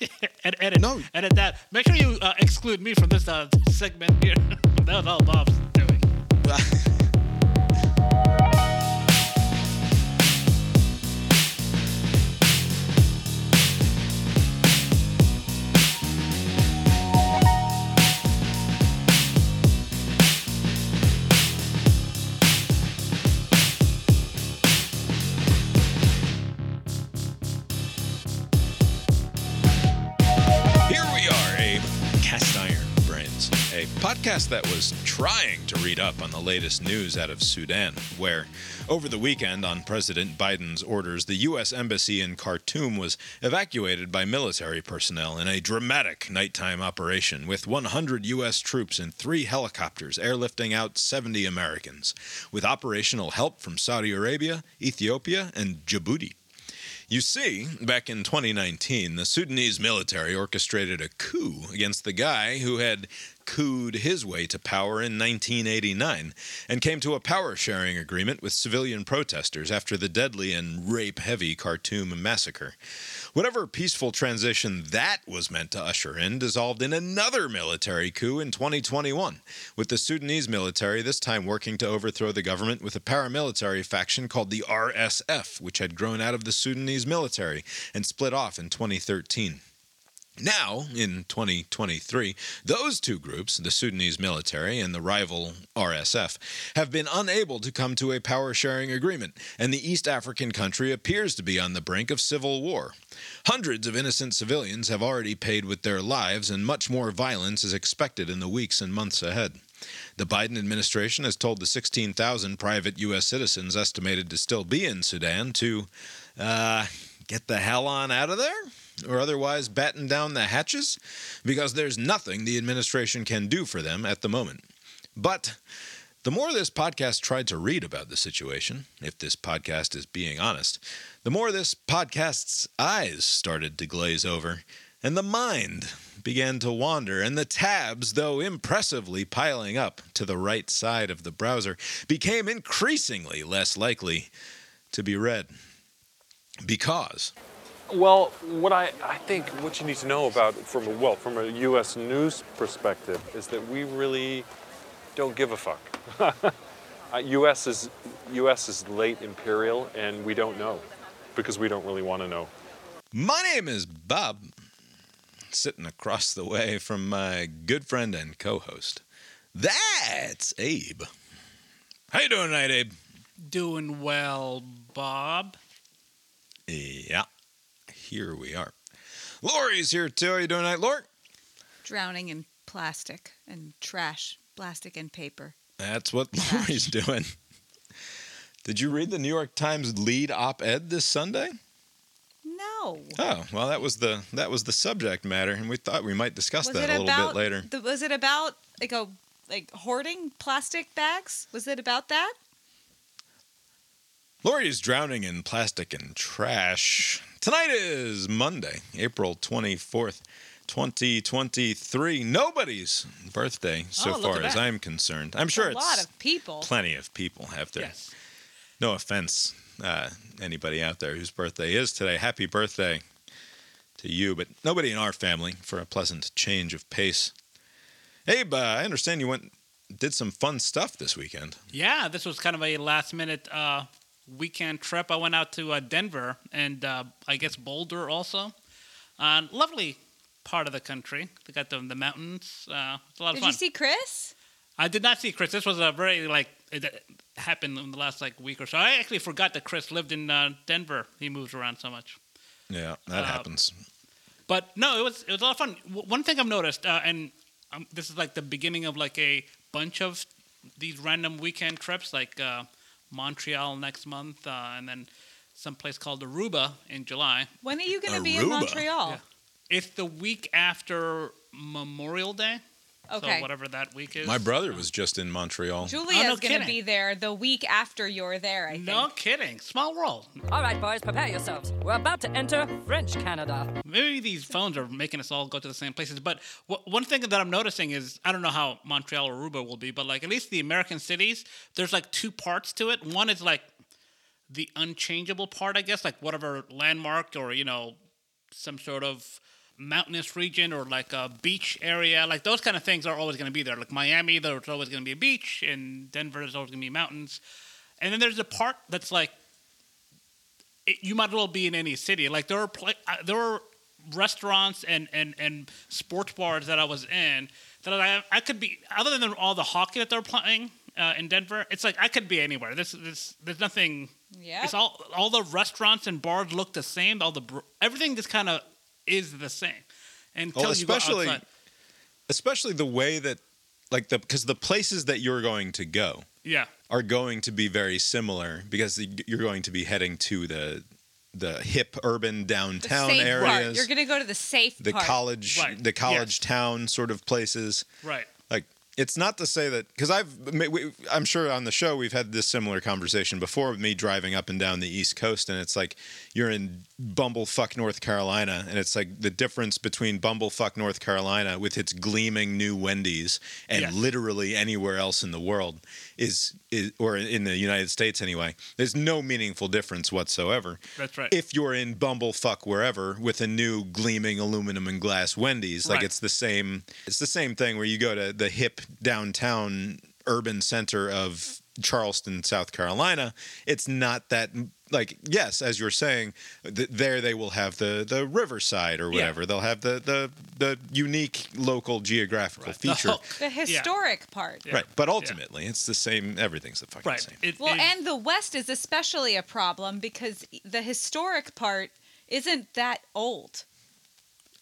Ed- edit, No. edit that. Make sure you uh, exclude me from this uh, segment here. that was all Bob's doing. podcast that was trying to read up on the latest news out of Sudan, where, over the weekend, on President Biden's orders, the U.S. Embassy in Khartoum was evacuated by military personnel in a dramatic nighttime operation with 100 U.S. troops and three helicopters airlifting out 70 Americans, with operational help from Saudi Arabia, Ethiopia, and Djibouti. You see, back in 2019, the Sudanese military orchestrated a coup against the guy who had cooed his way to power in 1989 and came to a power sharing agreement with civilian protesters after the deadly and rape heavy Khartoum massacre. Whatever peaceful transition that was meant to usher in dissolved in another military coup in 2021, with the Sudanese military this time working to overthrow the government with a paramilitary faction called the RSF, which had grown out of the Sudanese military and split off in 2013. Now, in 2023, those two groups, the Sudanese military and the rival RSF, have been unable to come to a power sharing agreement, and the East African country appears to be on the brink of civil war. Hundreds of innocent civilians have already paid with their lives, and much more violence is expected in the weeks and months ahead. The Biden administration has told the 16,000 private U.S. citizens estimated to still be in Sudan to, uh, get the hell on out of there? Or otherwise batten down the hatches? Because there's nothing the administration can do for them at the moment. But the more this podcast tried to read about the situation, if this podcast is being honest, the more this podcast's eyes started to glaze over, and the mind began to wander, and the tabs, though impressively piling up to the right side of the browser, became increasingly less likely to be read. Because Well, what I, I think what you need to know about from a, well from a U.S. news perspective is that we really don't give a fuck. uh, U.S. is U.S. is late imperial, and we don't know because we don't really want to know. My name is Bob, sitting across the way from my good friend and co-host. That's Abe. How you doing tonight, Abe? Doing well, Bob. Yeah, here we are. Lori's here too. How you doing tonight, Lori? drowning in plastic and trash, plastic and paper. That's what Lori's doing. Did you read the New York Times lead op-ed this Sunday? No. Oh, well, that was the that was the subject matter, and we thought we might discuss Was that a little bit later. The, was it about like a like hoarding plastic bags? Was it about that? Lori is drowning in plastic and trash. Tonight is Monday, April 24th, 2023. Nobody's birthday so Oh, far as. I'm concerned. I'm sure a it's lot of people. plenty of people have their. Yes. No offense, uh, anybody out there whose birthday is today. Happy birthday to you, but nobody in our family for a pleasant change of pace. Abe, uh, I understand you went did some fun stuff this weekend. Yeah, this was kind of a last minute uh, weekend trip. I went out to uh, Denver and uh, I guess Boulder also. Uh, lovely part of the country. They got the, the mountains. Uh, it's a lot of Did fun. you see Chris? I did not see Chris. This was a very like it it happened in the last like week or so. I actually forgot that Chris lived in uh, Denver. He moves around so much. Yeah, that Uh, happens. But no, it was it was a lot of fun. W- One thing I've noticed, uh, and um, this is like the beginning of like a bunch of these random weekend trips, like uh, Montreal next month, uh, and then some place called Aruba in July. When are you going to be in Montreal? Yeah. It's the week after Memorial Day, Okay. so whatever that week is. My brother was just in Montreal. Julia's Oh, no going to be there the week after you're there, I think. No kidding. Small world. All right, boys, prepare yourselves. We're about to enter French Canada. Maybe these phones are making us all go to the same places. But w- one thing that I'm noticing is I don't know how Montreal or Aruba will be, but like at least the American cities, there's like two parts to it. One is like the unchangeable part, I guess, like whatever landmark or you know some sort of mountainous region or like a beach area, like those kind of things are always going to be there. Like Miami, there's always going to be a beach, and Denver, there's always going to be mountains. And then there's a part that's like it, you might as well be in any city. Like there are pla- uh, there were restaurants and, and, and sports bars that I was in that I I could be other than all the hockey that they're playing uh, in Denver. It's like I could be anywhere. This this there's nothing. Yep. It's all all the restaurants and bars look the same. All the br- everything just kind of is the same. And Well, you especially outside. especially the way that like the because the places that you're going to go yeah. are going to be very similar because you're going to be heading to the the hip urban The downtown safe areas part. You're gonna go to the safe the part. college Right. the college town sort of places Right. It's not to say that because I've I'm sure on the show we've had this similar conversation before with me driving up and down the East Coast and it's like you're in Bumblefuck North Carolina and it's like the difference between Bumblefuck North Carolina with its gleaming new Wendy's and Yes. literally anywhere else in the world is is or in the United States anyway there's no meaningful difference whatsoever That's right. if you're in Bumblefuck wherever with a new gleaming aluminum and glass Wendy's, like Right. it's the same. It's the same thing where you go to the hip downtown urban center of Charleston, South Carolina. It's not that like yes, as you're saying, th- there they will have the the riverside or Yeah. whatever. They'll have the the the unique local geographical Right. Feature. hook. The historic part. Yeah. Right, but Yeah. ultimately, it's the same. Everything's the fucking Right. same. It- Well, it- and the West is especially a problem because the historic part isn't that old.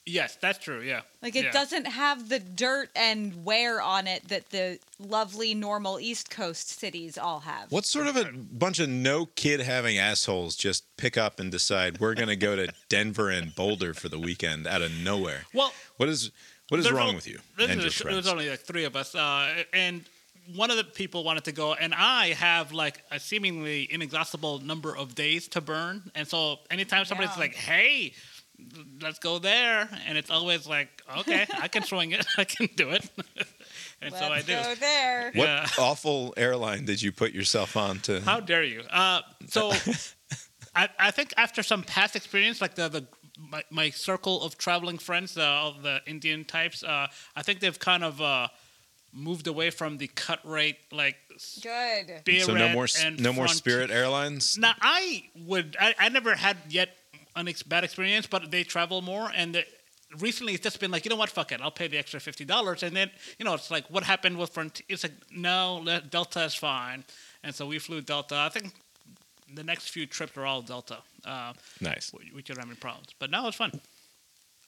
Yes, that's true. Yeah. Like it Yeah. doesn't have the dirt and wear on it that the lovely normal East Coast cities all have. What sort of a bunch of no kid having assholes just pick up and decide we're going to go to Denver and Boulder for the weekend out of nowhere? Well, What is what is wrong o- with you This and is your a? There's only like three of us, uh, and one of the people wanted to go, and I have like a seemingly inexhaustible number of days to burn, and so anytime somebody's Yeah. like, "Hey, let's go there," and it's always like, "Okay, I can swing it, I can do it," and Let's so I do. go there. what Yeah. awful airline did you put yourself on to? How dare you? Uh, so, I, I think after some past experience, like the, the my, my circle of traveling friends, uh, all the Indian types, uh, I think they've kind of uh, moved away from the cut rate, like Good. beer so no more and no more Spirit Airlines. Now I would I, I never had yet an ex- bad experience, but they travel more and. Recently, it's just been like, you know what, fuck it, I'll pay the extra fifty dollars, and then you know, it's like, what happened with front? It's like, no, Delta is fine, and so we flew Delta. I think the next few trips are all Delta. Uh, Nice. we, we could have any problems. But now it's fun.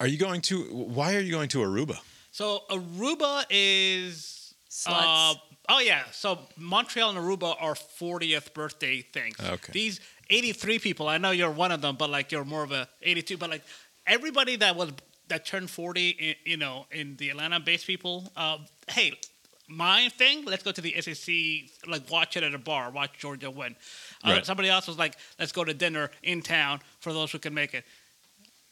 Are you going to? Why are you going to Aruba? So Aruba is. Sluts. Uh, oh yeah. So Montreal and Aruba are 40th birthday things. Okay. These 83 people. I know you're one of them, but like you're more of a 82. But like everybody that was that turned 40, in, you know, in the Atlanta-based people. Uh, hey, my thing. Let's go to the SEC. Like watch it at a bar. Watch Georgia win. Uh, Right. Somebody else was like, let's go to dinner in town for those who can make it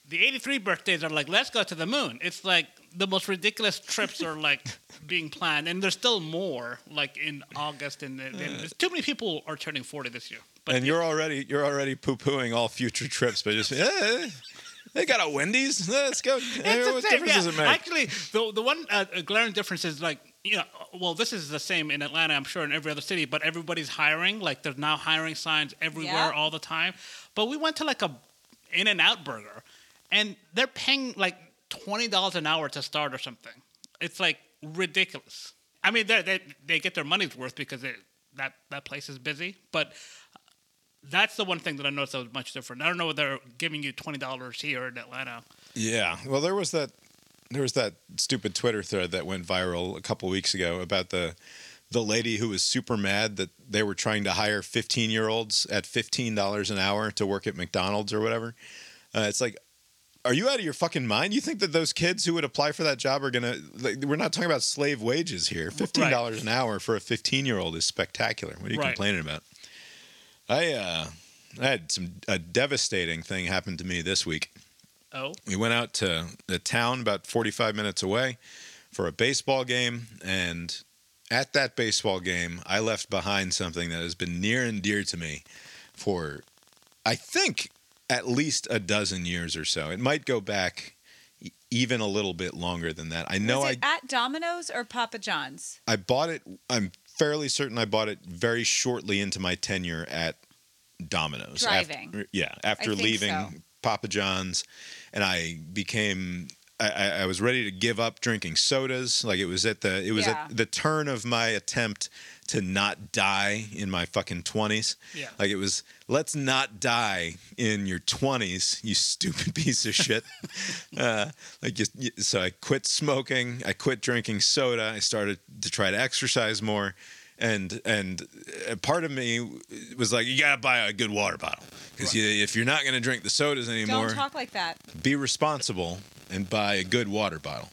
the 83 birthdays are like let's go to the moon it's like the most ridiculous trips are like being planned and there's still more like in august and, and there's too many people are turning 40 this year but and you're already you're already poo pooing all future trips by just eh, they got a Wendy's. Let's go. Eh, it's what the same, difference yeah. does it make? actually the, the one uh, glaring difference is like you know well this is the same in atlanta i'm sure in every other city but everybody's hiring like there's now hiring signs everywhere Yeah. all the time but we went to like a in and out burger and they're paying like $20 an hour to start or something it's like ridiculous i mean they they they get their money's worth because it, that that place is busy but that's the one thing that I noticed that was much different. I don't know if they're giving you twenty dollars here in Atlanta. Yeah. Well, there was that there was that stupid Twitter thread that went viral a couple weeks ago about the the lady who was super mad that they were trying to hire 15 year olds at $15 an hour to work at McDonald's or whatever. Uh, it's like, are you out of your fucking mind? You think that those kids who would apply for that job are going to, like, we're not talking about slave wages here. $15 an hour for a 15 year old is spectacular. What are you Right. complaining about? I, uh, I had some, a devastating thing happen to me this week Oh, we went out to the town about 45 minutes away for a baseball game and at that baseball game i left behind something that has been near and dear to me for i think at least a dozen years or so it might go back even a little bit longer than that. I know I at Domino's or Papa John's? I bought it. I'm fairly certain I bought it very shortly into my tenure at Domino's. Driving. yeah, after leaving so. Papa John's, and I became. I, I was ready to give up drinking sodas. Like it was at the it was Yeah. at the turn of my attempt to not die in my fucking twenties. Yeah. Like it was let's not die in your twenties, you stupid piece of shit. uh, like just so I quit smoking, I quit drinking soda, I started to try to exercise more, and and part of me was like, you gotta buy a good water bottle because if you're not gonna drink the sodas anymore, Don't talk like that. be responsible and buy a good water bottle.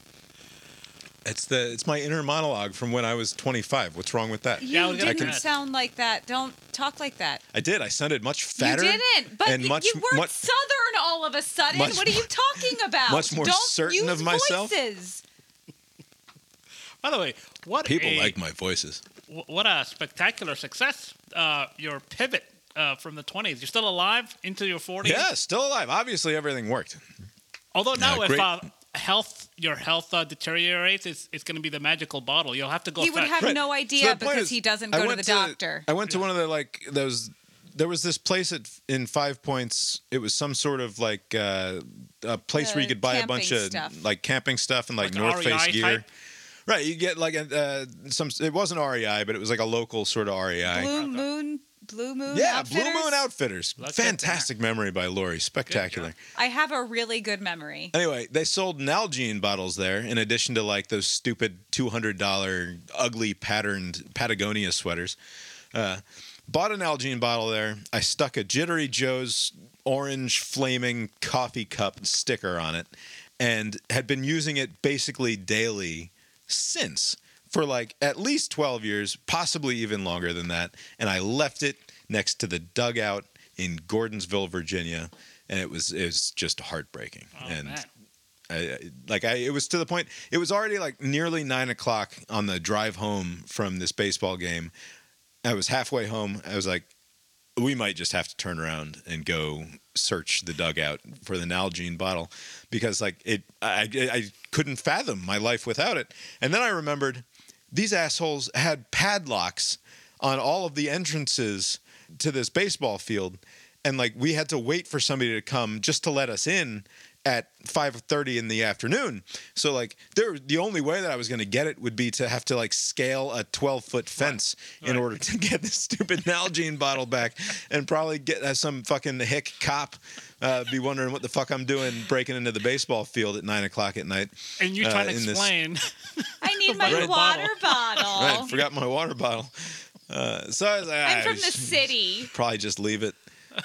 It's the it's my inner monologue from when I was 25. What's wrong with that? You Yeah, I was didn't say that. sound like that. Don't talk like that. I did. I sounded much fatter. you didn't. But and y- much you weren't much southern all of a sudden. much what are you talking about? much more Don't certain use of myself? Voices. By the way, what people a, like my voices. Wh- what a spectacular success! Uh, your pivot uh, from the 20s. You're still alive into your 40s. Yeah, still alive. Obviously, everything worked. Although now, Yeah, if uh, health, your health uh, deteriorates, it's, it's going to be the magical bottle. You'll have to go. He would have Right. no idea the point because is, he doesn't go to went the doctor. I went to one of the like those. There was this place at in Five Points. It was some sort of like uh, a place where you could buy a bunch camping of stuff. like camping stuff and like, Like North Face gear. type? Right, you get like a uh, some. It wasn't REI, but it was like a local sort of REI. Blue Moon, Blue Moon. yeah, Outfitters? Blue Moon Outfitters. Look at that. Fantastic memory by Lori. Spectacular. I have a really good memory. Anyway, they sold Nalgene bottles there in addition to like those stupid $200 ugly patterned Patagonia sweaters. Uh, bought an Nalgene bottle there. I stuck a Jittery Joe's orange flaming coffee cup sticker on it and had been using it basically daily since for like at least 12 years, possibly even longer than that. And I left it next to the dugout in Gordonsville, Virginia. And it was it was just heartbreaking. Oh, and man. I, I- like I, it was to the point. It was already like nearly nine o'clock on the drive home from this baseball game. I was halfway home. I was like, we might just have to turn around and go search the dugout for the Nalgene bottle because like it, I, I, couldn't fathom my life without it. And then I remembered these assholes had padlocks on all of the entrances to this baseball field and like we had to wait for somebody to come just to let us in at 5:30 in the afternoon. So like there the only way that I was going to get it would be to have to like scale a 12-foot fence in Right. order to get this stupid Nalgene bottle back and probably get uh, some fucking hick cop uh, be wondering what the fuck I'm doing breaking into the baseball field at 9 o'clock at night. and you're uh, trying to in this- explain. I need my Red water bottle. Right, forgot my water bottle. Uh, so I was like, I'm "Ah, from the city. Probably just leave it.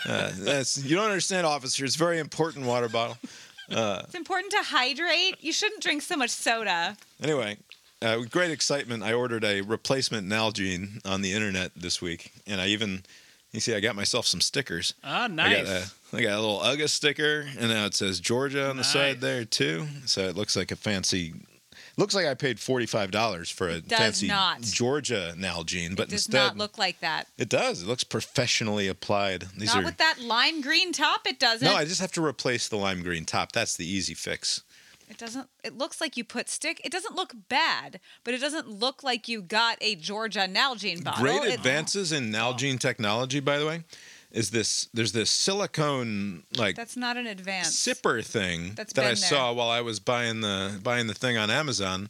Uh, that's you don't understand, officer. It's a very important water bottle. It's important to hydrate. You shouldn't drink so much soda. Anyway, uh, with great excitement, I ordered a replacement Nalgene on the internet this week, and I even, you see, I got myself some stickers. ah, I nice. got a, I got a little UGA sticker, and now it says Georgia on the Nice. side there too. So it looks like a fancy. Looks like I paid forty five dollars for a fancy not. Georgia Nalgene, but It does instead not look like that. it does. It looks professionally applied. These Not are with that lime green top. It doesn't. no. I just have to replace the lime green top. That's the easy fix. It doesn't. It looks like you put stick. It doesn't look bad, but it doesn't look like you got a Georgia Nalgene bottle. Great It- advances in Nalgene technology, by the way. Is this there's this silicone like That's not an advance. sipper thing That's that I been saw while I was buying the buying the thing on Amazon.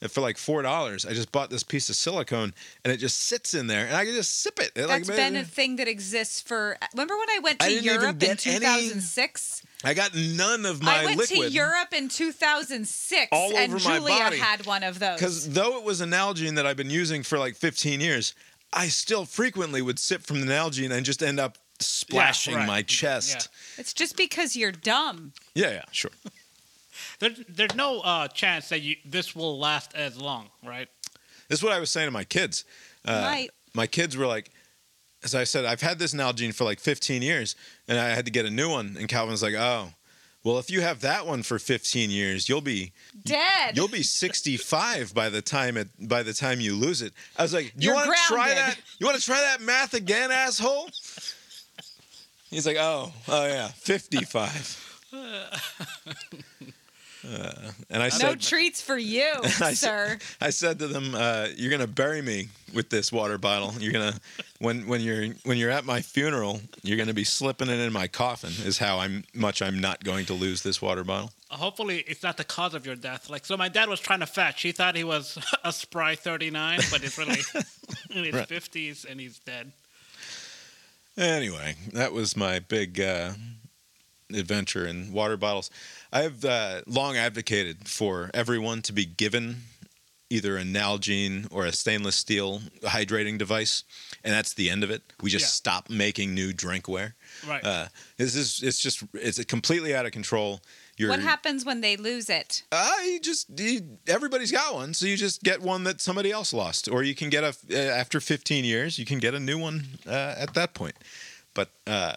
And for like four dollars, I just bought this piece of silicone, and it just sits in there, and I can just sip it. It, like, That's been a uh, thing that exists for. Remember when I went to I Europe in get any- 2006? I got none of my I went liquid to Europe in 2006, All and Julia body. had one of those. because though it was an Nalgene that I've been using for like 15 years, I still frequently would sip from the Nalgene and just end up splashing right. my chest. It's just because you're dumb. Yeah, yeah, sure. There, there's no uh, chance that you this will last as long, right? This is what I was saying to my kids. Uh, Might. My kids were like, as I said, I've had this Nalgene for like 15 years, and I had to get a new one. And Calvin's like, oh, well, if you have that one for 15 years, you'll be Dead. you'll be 65 by the time it by the time you lose it. I was like, you want to try that? You want to try that math again, asshole? He's like, oh, oh yeah, 55. and I said, No treats for you, I sir. said, I said to them, uh, "You're gonna bury me with this water bottle. You're gonna when when you're when you're at my funeral, you're gonna be slipping it in my coffin. Is how I'm much I'm not going to lose this water bottle. Hopefully, it's not the cause of your death. Like, so my dad was trying to fetch. He thought he was a spry 39, but he's really in his Right. 50s and he's dead. Anyway, that was my big uh, adventure and water bottles. I've uh, long advocated for everyone to be given either a Nalgene or a stainless steel hydrating device, and that's the end of it. We just Yeah. stop making new drinkware. Right. Uh, this is it's just it's completely out of control. You're, What happens when they lose it? Uh, you just you, everybody's got one, so you just get one that somebody else lost, or you can get a uh, after 15 years, you can get a new one uh, at that point. But uh,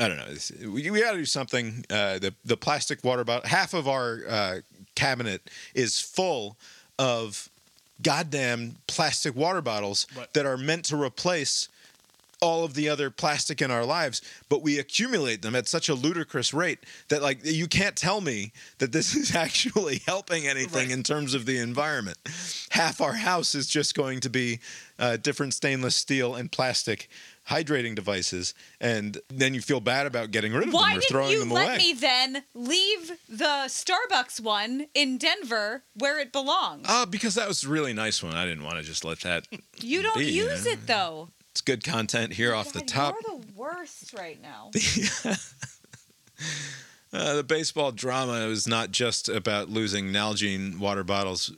I don't know. It's, we we got to do something. Uh, the the plastic water bottle, half of our uh, cabinet is full of goddamn plastic water bottles Right. that are meant to replace all of the other plastic in our lives, but we accumulate them at such a ludicrous rate that like you can't tell me that this is actually helping anything Right. in terms of the environment. Half our house is just going to be uh, different stainless steel and plastic hydrating devices, and then you feel bad about getting rid of Why them or didn't throwing you them let me then leave the Starbucks one in Denver where it belongs? Uh, because that was a really nice one. I didn't want to just let that. you don't be, you use know. it though. It's good content here off the top. You're the worst right now. Uh, the baseball drama is not just about losing Nalgene water bottles.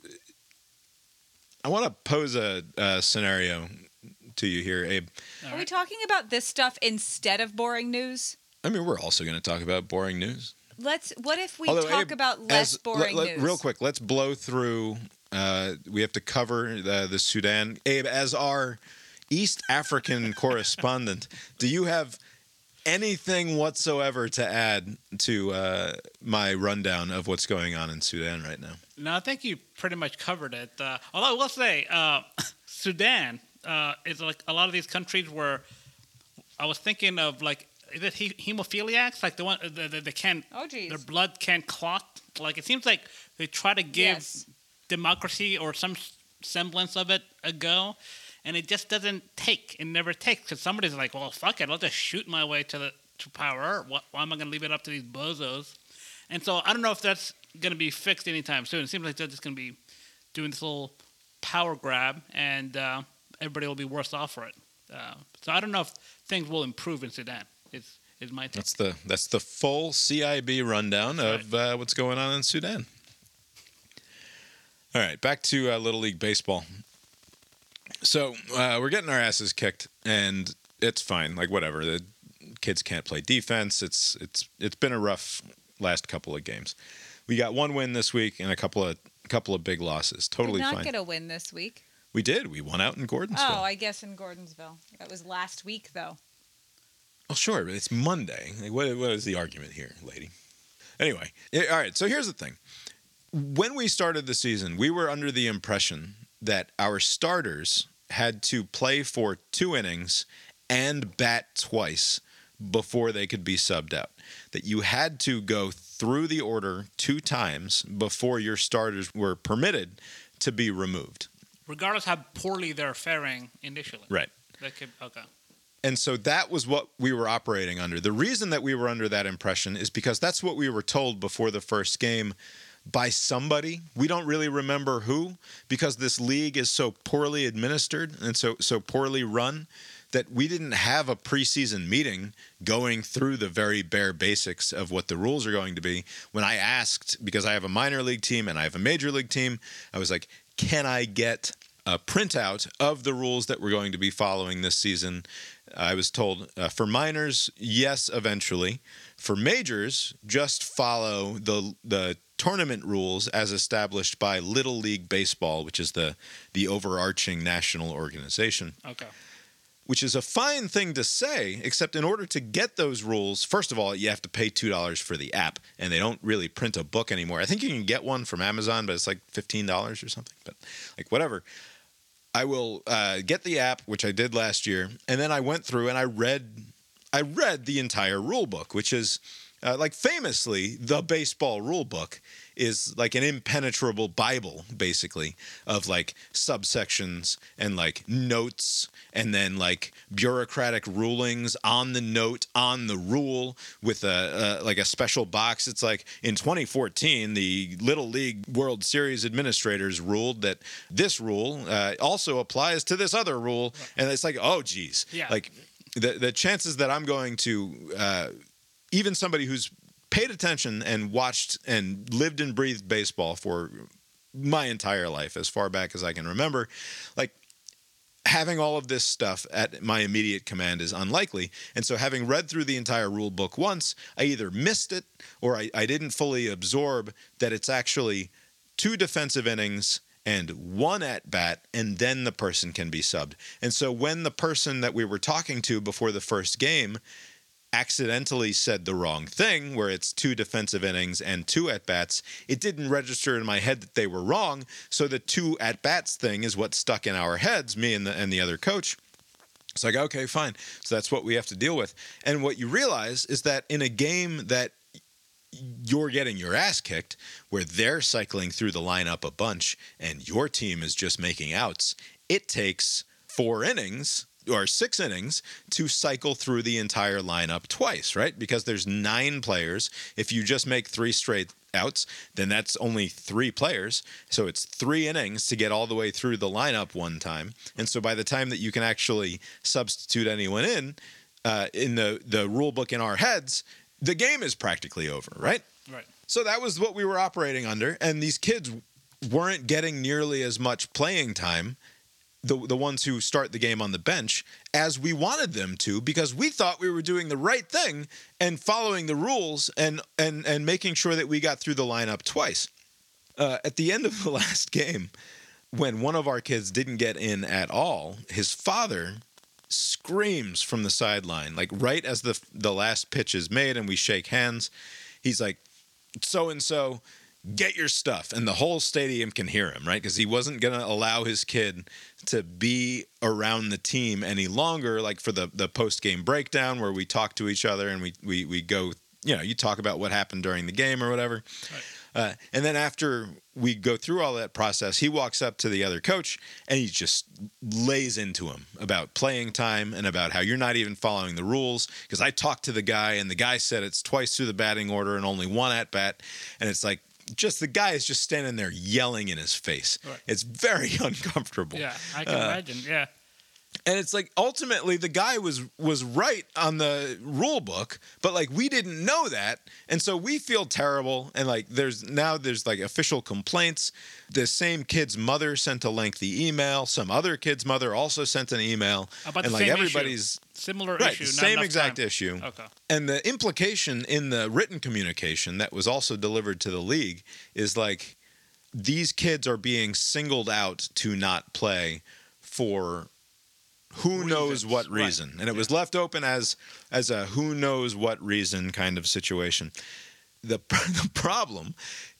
I want to pose a, a scenario to you here, Abe. Are we talking about this stuff instead of boring news? I mean, we're also going to talk about boring news. Let's. What if we Although, talk Abe, about less as- boring let- let- news? Real quick, let's blow through. Uh, we have to cover the, the Sudan. Abe, as our East African correspondent, do you have anything whatsoever to add to uh, my rundown of what's going on in Sudan right now? No, I think you pretty much covered it. Uh, although I will say, uh, Sudan uh, is like a lot of these countries where I was thinking of like is it he- hemophiliacs, like the one the, the, the can't Oh, geez. their blood can't clot. Like it seems like they try to give Yes. democracy or some semblance of it a go, and it just doesn't take. It never takes because somebody's like, well, fuck it, I'll just shoot my way to the to power. What, why am I going to leave it up to these bozos? And so I don't know if that's going to be fixed anytime soon. It seems like they're just going to be doing this little power grab, and uh, everybody will be worse off for it. Uh, so I don't know if things will improve in Sudan. Is is my take. That's the that's the full CIB rundown of uh, what's going on in Sudan. All right, back to uh, Little League baseball. So uh, we're getting our asses kicked, and it's fine. Like whatever, the kids can't play defense. It's it's it's been a rough last couple of games. We got one win this week and a couple of couple of big losses. Totally Did not fine. get a win this week. we did. We won out in Gordonsville. Oh, I guess in Gordonsville. That was last week though. Oh, sure, but it's Monday. Like, what, what is the argument here, lady? Anyway, yeah, all right. So here's the thing: when we started the season, we were under the impression that our starters had to play for two innings and bat twice before they could be subbed out. That you had to go through the order two times before your starters were permitted to be removed. Regardless how poorly they're faring initially. Right. They could okay. And so that was what we were operating under. The reason that we were under that impression is because that's what we were told before the first game by somebody. We don't really remember who because this league is so poorly administered and so so poorly run that we didn't have a preseason meeting going through the very bare basics of what the rules are going to be. When I asked because I have a minor league team and I have a major league team, I was like, "Can I get a printout of the rules that we're going to be following this season. I was told uh, for minors, yes, eventually. For majors, just follow the the tournament rules as established by Little League Baseball, which is the the overarching national organization Okay. which is a fine thing to say, except in order to get those rules, first of all, you have to pay $2 for the app, and they don't really print a book anymore. I think you can get one from Amazon, but it's like $15 or something. But like, whatever. I will uh, get the app, which I did last year, and then I went through and I read, I read the entire rule book, which is uh, like famously, the baseball rule book is like an impenetrable Bible, basically, of like subsections and like notes and then like bureaucratic rulings on the note on the rule with a, a like a special box. It's like in 2014, the Little League World Series administrators ruled that this rule uh, also applies to this other rule, and it's like, oh, geez, Yeah. like the the chances that I'm going to uh, even somebody who's paid attention and watched and lived and breathed baseball for my entire life as far back as I can remember like having all of this stuff at my immediate command is unlikely. And so having read through the entire rule book once I either missed it or I, I didn't fully absorb that it's actually two defensive innings and one at bat, and then the person can be subbed. And so when the person that we were talking to before the first game accidentally said the wrong thing, where it's two defensive innings and two at bats, it didn't register in my head that they were wrong. So the two at bats thing is what stuck in our heads, me and the and the other coach. It's like, okay, fine. So that's what we have to deal with. And what you realize is that in a game that you're getting your ass kicked, where they're cycling through the lineup a bunch and your team is just making outs, it takes four innings or six innings to cycle through the entire lineup twice, right? Because there's nine players. If you just make three straight outs, then that's only three players. So it's three innings to get all the way through the lineup one time. And so by the time that you can actually substitute anyone in, uh, in the, the rule book in our heads, the game is practically over, right? Right. So that was what we were operating under, and these kids weren't getting nearly as much playing time, the the ones who start the game on the bench, as we wanted them to, because we thought we were doing the right thing and following the rules and and and making sure that we got through the lineup twice. Uh, at the end of the last game, when one of our kids didn't get in at all, his father screams from the sideline, like right as the the last pitch is made and we shake hands. He's like, "So and so, get your stuff," and the whole stadium can hear him, right? Because he wasn't gonna allow his kid to be around the team any longer, like for the the post game breakdown where we talk to each other and we we we go, you know, you talk about what happened during the game or whatever. Uh, and then after we go through all that process, he walks up to the other coach and he just lays into him about playing time and about how you're not even following the rules. Because I talked to the guy and the guy said it's twice through the batting order and only one at bat. And it's like, just the guy is just standing there yelling in his face. Right. It's very uncomfortable. Yeah, I can Uh, imagine. Yeah. And it's like ultimately the guy was was right on the rule book but like we didn't know that and so we feel terrible and like there's now there's like official complaints the same kid's mother sent a lengthy email some other kid's mother also sent an email About and the like same everybody's issue. similar right issue. same exact time. issue Okay. and the implication in the written communication that was also delivered to the league is like these kids are being singled out to not play for who knows Reasons, what right. reason and it was left open as as a who knows what reason kind of situation the the problem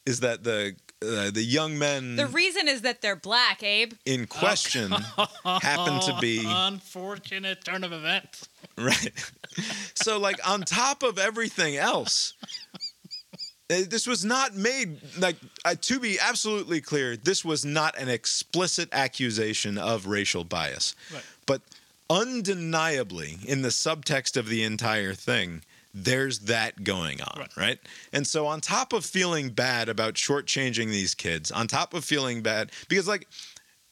is that the uh, the young men The reason is that they're black, Abe. in question happened to be Unfortunate turn of events. Right. so, like, on top of everything else, this was not made, like, uh, to be absolutely clear, this was not an explicit accusation of racial bias. Right. But undeniably, in the subtext of the entire thing, there's that going on, right. Right. And so, on top of feeling bad about shortchanging these kids, on top of feeling bad, because, like,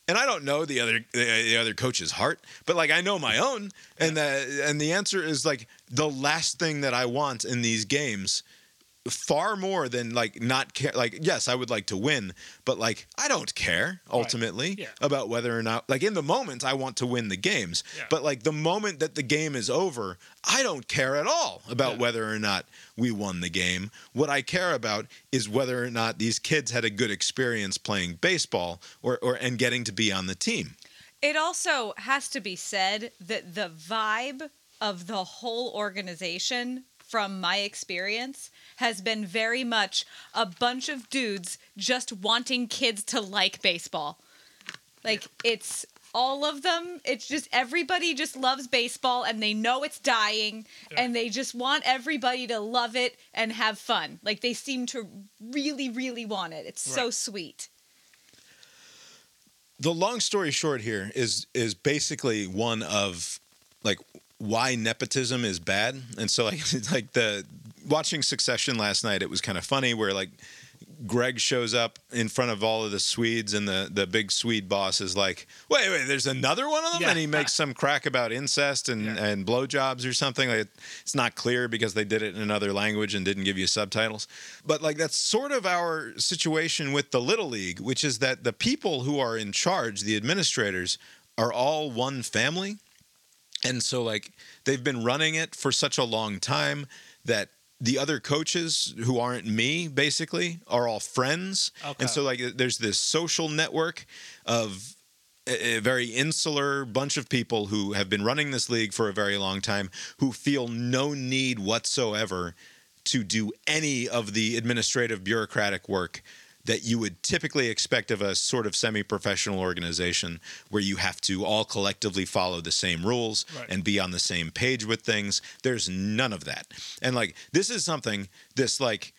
and I don't know the other the, the other coach's heart, but like I know my own, and the and the answer is like the last thing that I want in these games, far more than like not care. Like yes, I would like to win, but like I don't care ultimately Yeah. about whether or not like in the moment I want to win the games, Yeah. but like the moment that the game is over, I don't care at all about Yeah. whether or not we won the game. What I care about is whether or not these kids had a good experience playing baseball or, or and getting to be on the team. It also has to be said that the vibe of the whole organization, from my experience, has been very much a bunch of dudes just wanting kids to like baseball. Like it's all of them. It's just everybody just loves baseball and they know it's dying and they just want everybody to love it and have fun. Like they seem to really, really want it. It's so sweet. the long story short here is is basically one of like why nepotism is bad. And so like like the watching succession last night it was kind of funny where like greg shows up in front of all of the swedes and the the big swede boss is like wait wait there's another one of them? Yeah. and he makes some crack about incest and Yeah. and blowjobs or something. Like it's not clear because they did it in another language and didn't give you subtitles. But like that's sort of our situation with the little league which is that the people who are in charge the administrators are all one family and so like they've been running it for such a long time that the other coaches who aren't me basically are all friends Okay. and so like there's this social network of a a very insular bunch of people who have been running this league for a very long time who feel no need whatsoever to do any of the administrative bureaucratic work that you would typically expect of a sort of semi-professional organization where you have to all collectively follow the same rules Right. and be on the same page with things there's none of that and like this is something this like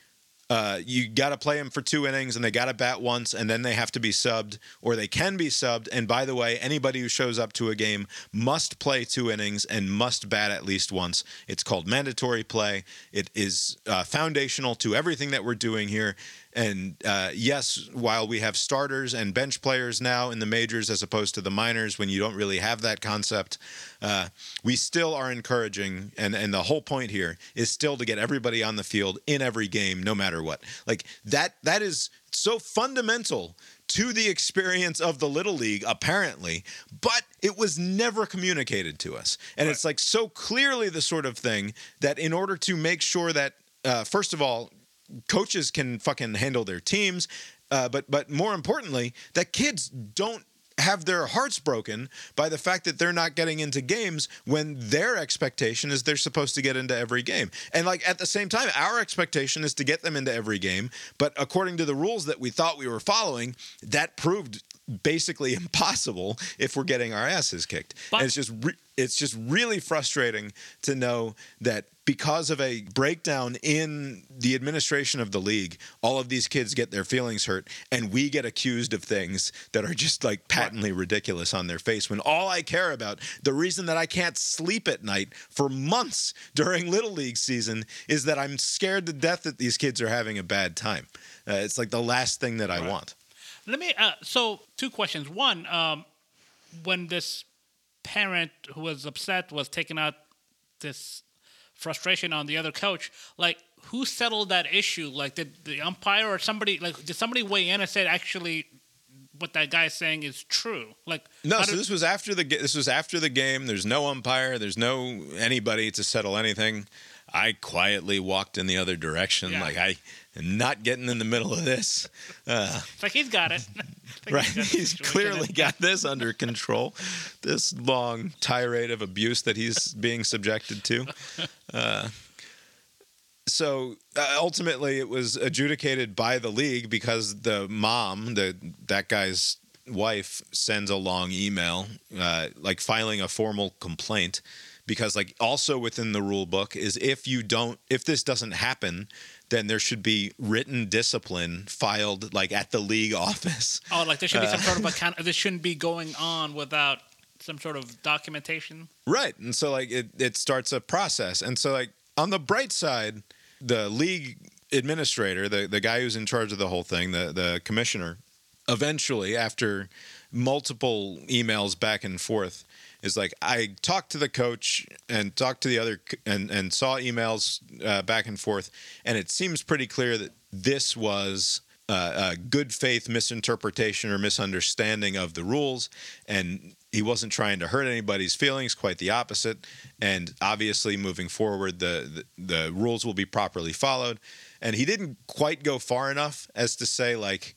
uh, you got to play them for two innings and they got to bat once and then they have to be subbed or they can be subbed. And by the way, anybody who shows up to a game must play two innings and must bat at least once. It's called mandatory play. It is uh, foundational to everything that we're doing here. And uh, yes, while we have starters and bench players now in the majors as opposed to the minors, when you don't really have that concept, uh, we still are encouraging. And, and the whole point here is still to get everybody on the field in every game, no matter what. Like that, that is so fundamental to the experience of the little league apparently but it was never communicated to us and it's like so clearly the sort of thing that in order to make sure that uh, first of all coaches can fucking handle their teams, uh, but but more importantly, that kids don't have their hearts broken by the fact that they're not getting into games when their expectation is they're supposed to get into every game. And like at the same time, our expectation is to get them into every game, but according to the rules that we thought we were following, that proved basically impossible if we're getting our asses kicked. But- and it's just re- it's just really frustrating to know that because of a breakdown in the administration of the league, all of these kids get their feelings hurt, and we get accused of things that are just like patently ridiculous on their face. When all I care about, the reason that I can't sleep at night for months during Little League season, is that I'm scared to death that these kids are having a bad time. Uh, it's like the last thing that I want. Let me. Uh, so, two questions. One, um, when this parent who was upset was taking out this frustration on the other coach, like who settled that issue? Like, did the umpire or somebody? Like, did somebody weigh in and said actually what that guy's saying is true? Like, No, so did- this was after the this was after the game. There's no umpire. There's no anybody to settle anything. I quietly walked in the other direction, Yeah. like I am not getting in the middle of this. it's like he's got it. Right? got He's clearly got this under control. This long tirade of abuse that he's being subjected to. Uh, so uh, ultimately, it was adjudicated by the league because the mom, the that guy's wife, sends a long email, uh, like filing a formal complaint. Because like also within the rule book is if you don't if this doesn't happen, then there should be written discipline filed like at the league office. Oh, like there should be Uh. some sort of account. This shouldn't be going on without some sort of documentation. Right. And so like it, it starts a process. And so like on the bright side, the league administrator, the, the guy who's in charge of the whole thing, the, the commissioner, eventually after multiple emails back and forth is like I talked to the coach and talked to the other and and saw emails uh, back and forth and it seems pretty clear that this was uh, a good faith misinterpretation or misunderstanding of the rules and he wasn't trying to hurt anybody's feelings quite the opposite and obviously moving forward the, the the rules will be properly followed and he didn't quite go far enough as to say like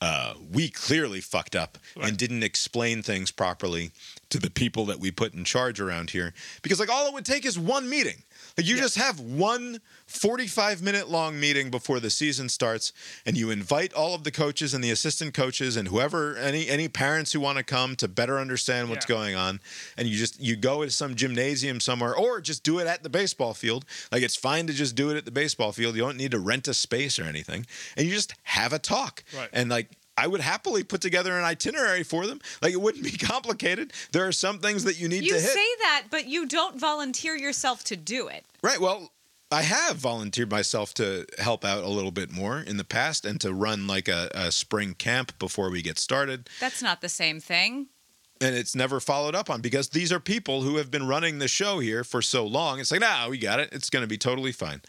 uh, we clearly fucked up and didn't explain things properly to the people that we put in charge around here because like all it would take is one meeting Like you just have one 45 minute long meeting before the season starts and you invite all of the coaches and the assistant coaches and whoever any any parents who want to come to better understand what's Yeah. going on and you just you go to some gymnasium somewhere or just do it at the baseball field. Like it's fine to just do it at the baseball field. You don't need to rent a space or anything. And you just have a talk. Right. And like I would happily put together an itinerary for them. Like it wouldn't be complicated. There are some things that you need You to hit. You say that, but you don't volunteer yourself to do it. Right. Well, I have volunteered myself to help out a little bit more in the past and to run like a, a spring camp before we get started. That's not the same thing. And it's never followed up on because these are people who have been running the show here for so long. It's like, nah, we got it. It's going to be totally fine.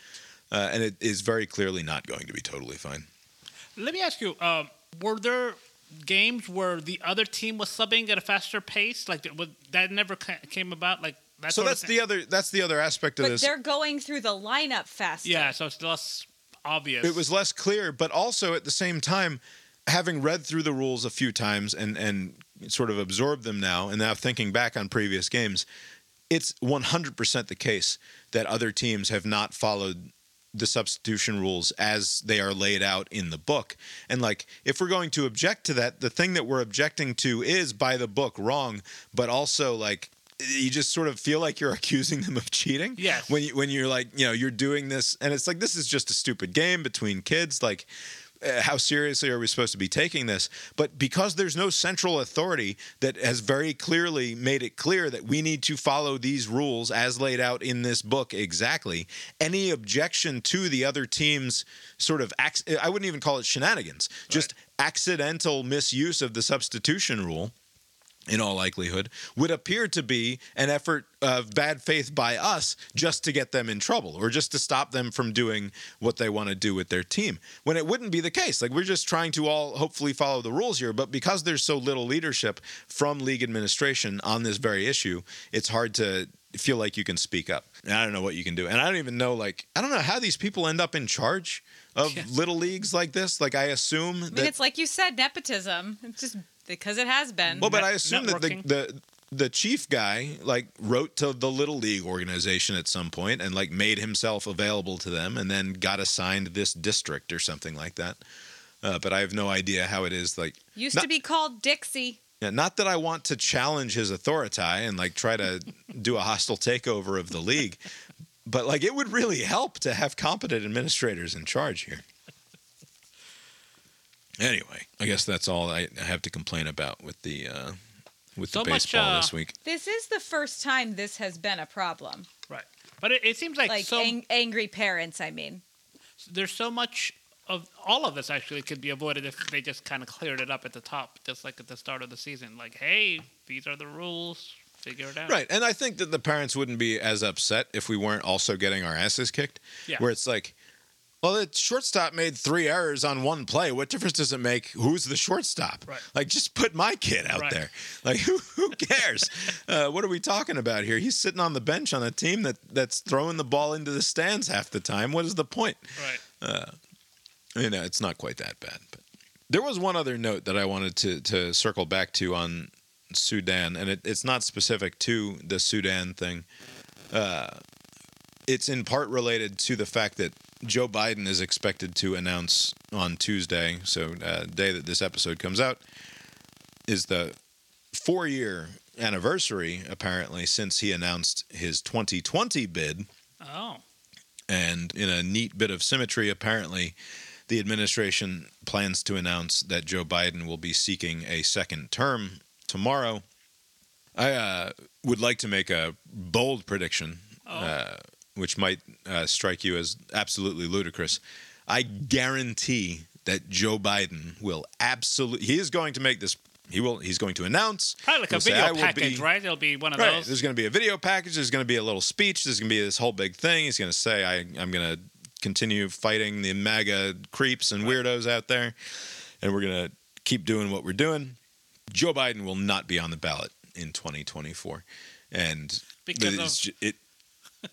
Uh, and it is very clearly not going to be totally fine. Let me ask you: uh, Were there games where the other team was subbing at a faster pace? Like that never came about. Like that. So that's the other that's the other aspect of But this. they're going through the lineup faster. Yeah, so it's less obvious. it was less clear, but also at the same time, having read through the rules a few times and and sort of absorbed them now, and now thinking back on previous games, it's 100% the case that other teams have not followed the substitution rules as they are laid out in the book. And like if we're going to object to that, the thing that we're objecting to is by the book wrong, but also like you just sort of feel like you're accusing them of cheating. Yes. When you when you're like, you know, you're doing this and it's like this is just a stupid game between kids like uh, how seriously are we supposed to be taking this? But because there's no central authority that has very clearly made it clear that we need to follow these rules as laid out in this book exactly, any objection to the other team's sort of, I wouldn't even call it shenanigans, just accidental misuse of the substitution rule in all likelihood, would appear to be an effort of bad faith by us just to get them in trouble or just to stop them from doing what they want to do with their team. When it wouldn't be the case. Like we're just trying to all hopefully follow the rules here, but because there's so little leadership from league administration on this very issue, it's hard to feel like you can speak up. And I don't know what you can do. And I don't even know like I don't know how these people end up in charge of Yeah. little leagues like this. Like I assume I mean, that it's like you said, nepotism. It's just because it has been. well, but I assume that the, the the chief guy like wrote to the little league organization at some point and like made himself available to them and then got assigned this district or something like that. Uh, but I have no idea how it is like Used not, to be called Dixie. yeah, not that I want to challenge his authority and like try to do a hostile takeover of the league, but like it would really help to have competent administrators in charge here. Anyway, I guess that's all I I have to complain about with the uh, with So the much, baseball uh, this week. This is the first time this has been a problem. right, but it, it seems like, Like so ang- angry parents, I mean. there's so much of all of this actually could be avoided if they just kind of cleared it up at the top, just like at the start of the season. Like, hey, these are the rules. Figure it out. Right. And I think that the parents wouldn't be as upset if we weren't also getting our asses kicked. Yeah. Where it's like, well, the shortstop made three errors on one play. What difference does it make who's the shortstop? Right. Like, just put my kid out Right. there. Like, who, who cares? uh, what are we talking about here? He's sitting on the bench on a team that, that's throwing the ball into the stands half the time. What is the point? Right. you know, it's not quite that bad. But there was one other note that I wanted to to circle back to on Sudan, and it, it's not specific to the Sudan thing. Uh, it's in part related to the fact that Joe Biden is expected to announce on Tuesday, so uh, day that this episode comes out, is the four year anniversary apparently since he announced his 2020 bid. Oh. And in a neat bit of symmetry, apparently, the administration plans to announce that Joe Biden will be seeking a second term tomorrow. I uh, would like to make a bold prediction, uh, which might uh, strike you as absolutely ludicrous. I guarantee that Joe Biden will absolutely, he is going to make this, he will, he's going to announce. Probably like a say, video "I package, be- right? It'll be one of Right. those. There's going to be a video package. There's going to be a little speech. There's going to be this whole big thing. He's going to say, I, I'm going to continue fighting the MAGA creeps and weirdos out there, and we're going to keep doing what we're doing. Joe Biden will not be on the ballot in 2024. And Because of- it, What do you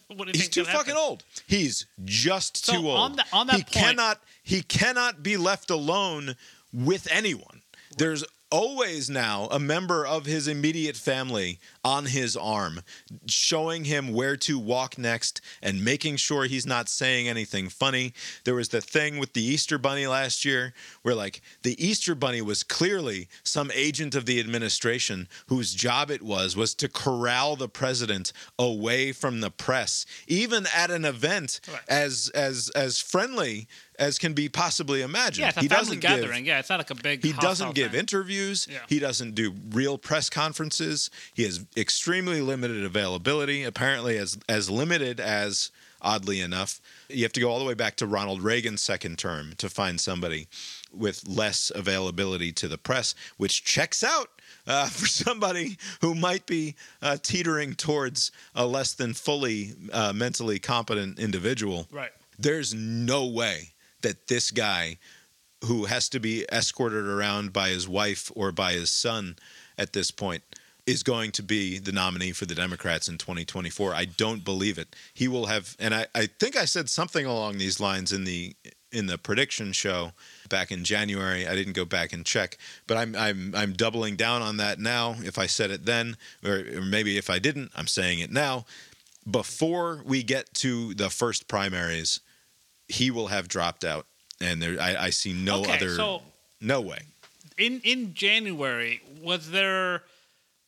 he's too fucking happen? old. He's just So too old. on that- on that he point- cannot he cannot be left alone with anyone. There's always now a member of his immediate family on his arm, showing him where to walk next and making sure he's not saying anything funny. There was the thing with the Easter Bunny last year where, like, the Easter Bunny was clearly some agent of the administration whose job it was was to corral the president away from the press, even at an event Right. as as as friendly as can be possibly imagined. Yeah, it's a he family doesn't give yeah, it's not like a big. he doesn't give thing. interviews. Yeah. He doesn't do real press conferences. He has extremely limited availability. Apparently, as as limited as oddly enough, you have to go all the way back to Ronald Reagan's second term to find somebody with less availability to the press, which checks out. Uh, for somebody who might be uh, teetering towards a less than fully uh, mentally competent individual, Right. there's no way that this guy who has to be escorted around by his wife or by his son at this point is going to be the nominee for the Democrats in 2024. I don't believe it. He will have and I, I think I said something along these lines in the in the prediction show back in January. I didn't go back and check, but I'm I'm I'm doubling down on that now. If I said it then, or, or maybe if I didn't, I'm saying it now. Before we get to the first primaries, he will have dropped out, and there I, I see no okay, other So no way. in in January, was there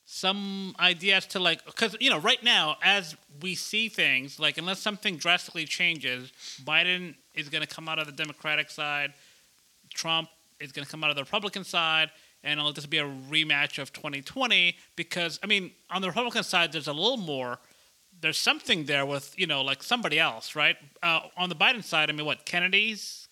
some idea as to like because you know right now as we see things like unless something drastically changes, Biden is going to come out of the Democratic side, Trump is going to come out of the Republican side. And it'll just be a rematch of 2020 because I mean, on the Republican side, there's a little more. There's something there with you know like somebody else, right? Uh, on the Biden side, I mean, what Kennedy's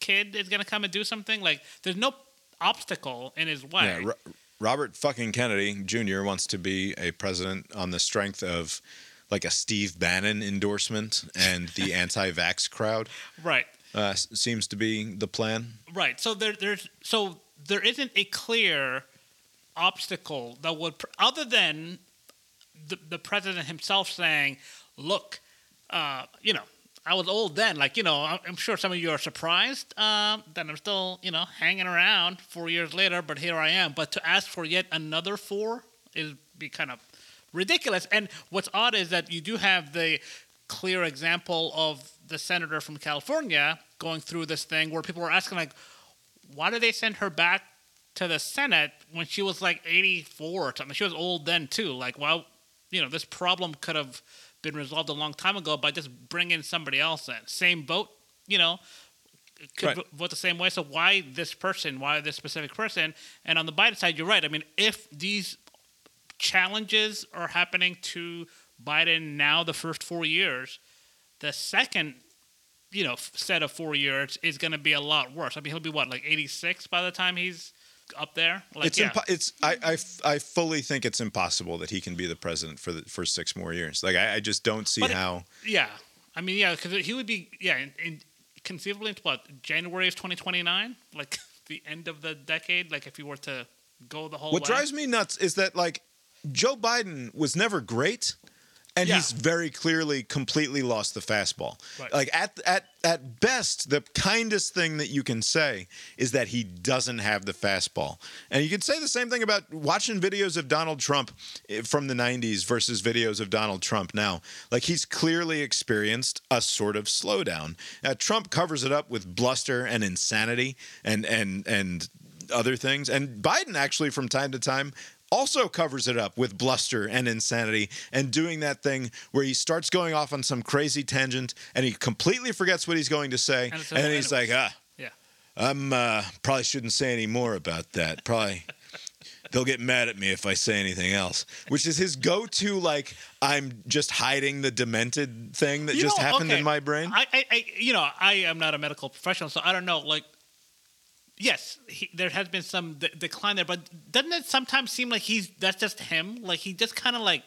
kid is going to come and do something like there's no obstacle in his way. Yeah, Ro- Robert fucking Kennedy Jr. wants to be a president on the strength of like a Steve Bannon endorsement and the anti-vax crowd. Right, Uh, seems to be the plan. right. So there, there's so there isn't a clear obstacle that would, pr- other than the the president himself saying, "Look, uh, you know." I was old then, like you know. I'm sure some of you are surprised uh, that I'm still, you know, hanging around four years later. But here I am. But to ask for yet another four is be kind of ridiculous. And what's odd is that you do have the clear example of the senator from California going through this thing where people were asking like, why did they send her back to the Senate when she was like 84 or something? She was old then too. Like, well, you know, this problem could have been resolved a long time ago by just bringing somebody else in. Same vote, you know, could Right. vote the same way. So why this person? Why this specific person? And on the Biden side, you're right. I mean, if these challenges are happening to Biden now, the first four years, the second, you know, set of four years is going to be a lot worse. I mean, he'll be what, like 86 by the time he's up there? Like, it's yeah. impo- it's I, I f- I fully think it's impossible that he can be the president for the for six more years. Like I, I just don't see But it- how. Yeah, I mean, yeah, because he would be, yeah, in, in conceivably into what January of 2029, like the end of the decade. Like if you were to go the whole What way. drives me nuts is that like Joe Biden was never great, and Yeah. he's very clearly completely lost the fastball. Right. Like at at at best, the kindest thing that you can say is that he doesn't have the fastball, and you can say the same thing about watching videos of Donald Trump eh, from the '90s versus videos of Donald Trump now. Like he's clearly experienced a sort of slowdown. Now Trump covers it up with bluster and insanity and and and other things. And Biden actually, from time to time, also covers it up with bluster and insanity and doing that thing where he starts going off on some crazy tangent and he completely forgets what he's going to say. And And, he's like, ah, Yeah. I'm uh, probably shouldn't say any more about that. Probably. They'll get mad at me if I say anything else, which is his go-to. Like I'm just hiding the demented thing that You just know, happened okay, in my brain. I, I, I, you know, I am not a medical professional, so I don't know. Like, yes, he, there has been some de- decline there, but doesn't it sometimes seem like he's that's just him? Like he just kind of like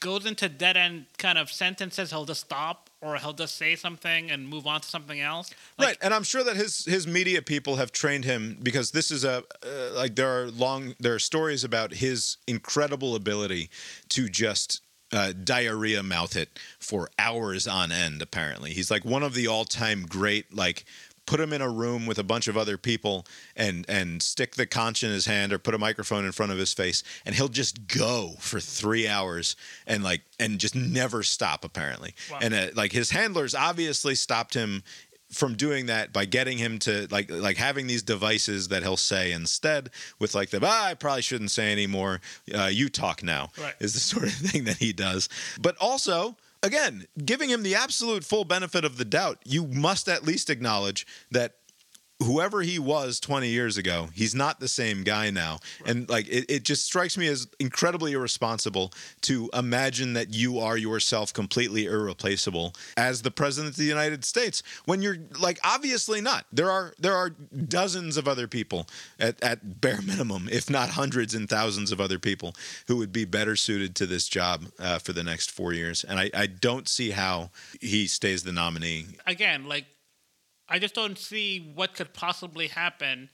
goes into dead end kind of sentences. He'll just stop, or he'll just say something and move on to something else. Like, right, and I'm sure that his his media people have trained him because this is a uh, like there are long there are stories about his incredible ability to just uh, diarrhea mouth it for hours on end. Apparently, he's like one of the all time great like put him in a room with a bunch of other people and and stick the conch in his hand or put a microphone in front of his face and he'll just go for three hours and like and just never stop apparently Wow. and uh, like his handlers obviously stopped him from doing that by getting him to like like having these devices that he'll say instead with like the ah, I probably shouldn't say anymore. Uh, you talk now Right. is the sort of thing that he does. But also, again, giving him the absolute full benefit of the doubt, you must at least acknowledge that whoever he was 20 years ago, he's not the same guy now. And like it, it just strikes me as incredibly irresponsible to imagine that you are yourself completely irreplaceable as the president of the United States when you're like obviously not. There are there are dozens of other people at, at bare minimum, if not hundreds and thousands of other people who would be better suited to this job uh, for the next four years. And I, I don't see how he stays the nominee. again, like I just don't see what could possibly happen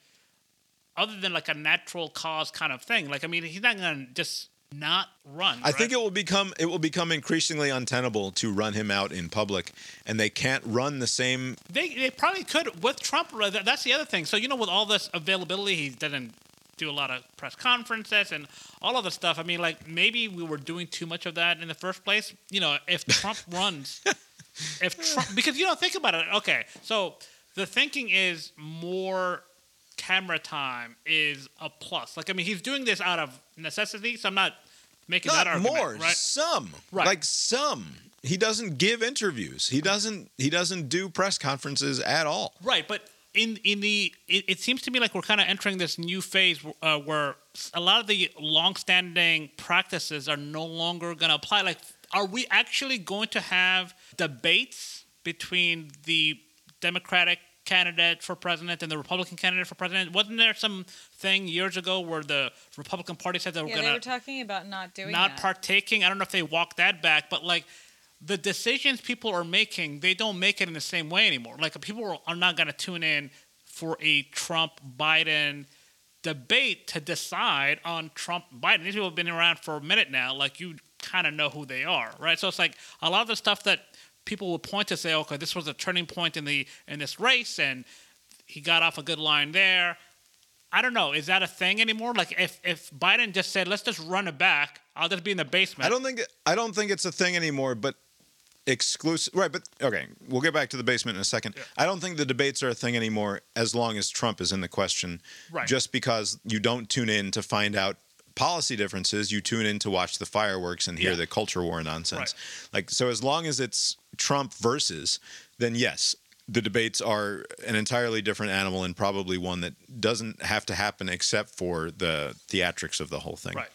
other than like a natural cause kind of thing. Like I mean, he's not gonna just not run. I think it will become it will become increasingly untenable to run him out in public, and they can't run the same. They they probably could with Trump. That's the other thing. So you know, with all this availability, he didn't do a lot of press conferences and all of the stuff. I mean, like maybe we were doing too much of that in the first place. You know, if Trump runs, if Trump, because you know, think about it. Okay, so the thinking is more camera time is a plus. Like I mean, he's doing this out of necessity. So I'm not making that Not argument. more, right? some, Right. like some. He doesn't give interviews. He doesn't. He doesn't do press conferences at all. Right, but in in the it, it seems to me like we're kind of entering this new phase uh, where a lot of the long-standing practices are no longer going to apply. Like, are we actually going to have debates between the Democratic candidate for president and the Republican candidate for president? Wasn't there some thing years ago where the Republican Party said they were Yeah, going they to were talking about not doing not that. partaking. I don't know if they walked that back, but like the decisions people are making, they don't make it in the same way anymore. Like people are not going to tune in for a Trump Biden debate to decide on Trump Biden. These people have been around for a minute now. Like you kind of know who they are, right? So it's like a lot of the stuff that people will point to say, okay, this was a turning point in the in this race, and he got off a good line there. I don't know. Is that a thing anymore? Like if if Biden just said, "Let's just run it back," I'll just be in the basement. I don't think. I don't think it's a thing anymore. But exclusive, right? But okay, we'll get back to the basement in a second. I don't think the debates are a thing anymore as long as Trump is in the question. Right. Just because you don't tune in to find out policy differences, you tune in to watch the fireworks and hear Yeah. the culture war nonsense. Right. Like so, as long as it's Trump versus, then yes. The debates are an entirely different animal and probably one that doesn't have to happen except for the theatrics of the whole thing. Right.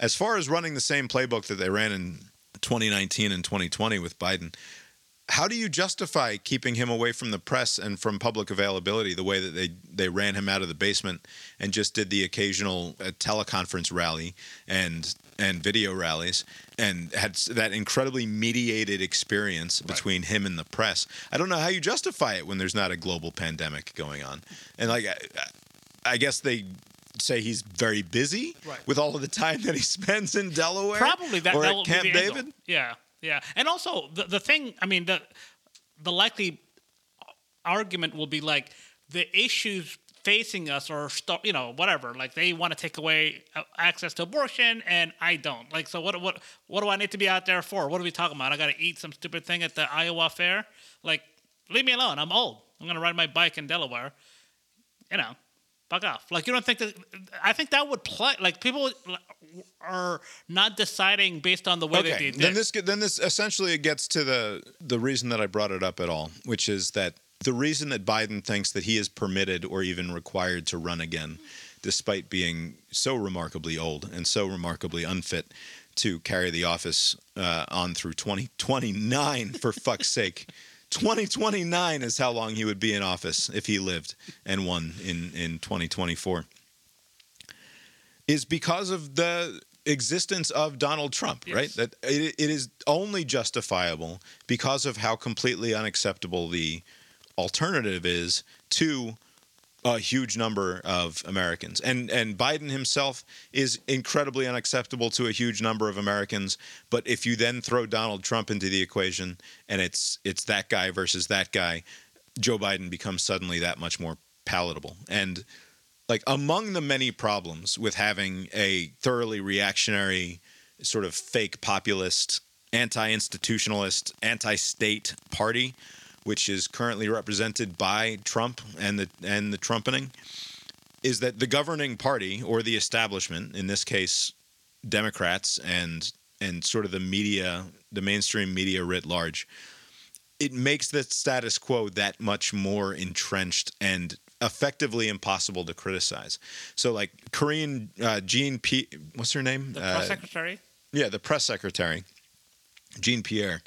As far as running the same playbook that they ran in 2019 and 2020 with Biden, how do you justify keeping him away from the press and from public availability the way that they, they ran him out of the basement and just did the occasional uh, teleconference rally and and video rallies and had that incredibly mediated experience between him and the press? I don't know how you justify it when there's not a global pandemic going on. And like I, I guess they say he's very busy Right. with all of the time that he spends in Delaware. Probably that, or that at Camp be the angle. David. Yeah, yeah, and also the the thing. I mean, the the likely argument will be like the issues facing us or st- you know whatever like they want to take away uh, access to abortion and I don't. Like so what what what do I need to be out there for? What are we talking about? I got to eat some stupid thing at the Iowa fair? Like leave me alone I'm old. I'm gonna ride my bike in Delaware. You know fuck off like you don't think that I think that would play like people are not deciding based on the way that they Okay, did then this then this essentially it gets to the the reason that I brought it up at all, which is that the reason that Biden thinks that he is permitted or even required to run again, despite being so remarkably old and so remarkably unfit to carry the office uh, on through 2029, for fuck's sake. 2029 is how long he would be in office if he lived and won in, in 2024 is because of the existence of Donald Trump, Yes. right? That it, it is only justifiable because of how completely unacceptable the alternative is to a huge number of Americans. And and Biden himself is incredibly unacceptable to a huge number of Americans, but if you then throw Donald Trump into the equation and it's it's that guy versus that guy, Joe Biden becomes suddenly that much more palatable. And like among the many problems with having a thoroughly reactionary, sort of fake populist, anti institutionalist, anti state party, which is currently represented by Trump and the and the Trumpening, is that the governing party or the establishment, in this case Democrats and and sort of the media, the mainstream media writ large, it makes the status quo that much more entrenched and effectively impossible to criticize. So, like Karine uh, Jean P. What's her name? The press Uh, secretary. yeah, the press secretary, Jean Pierre.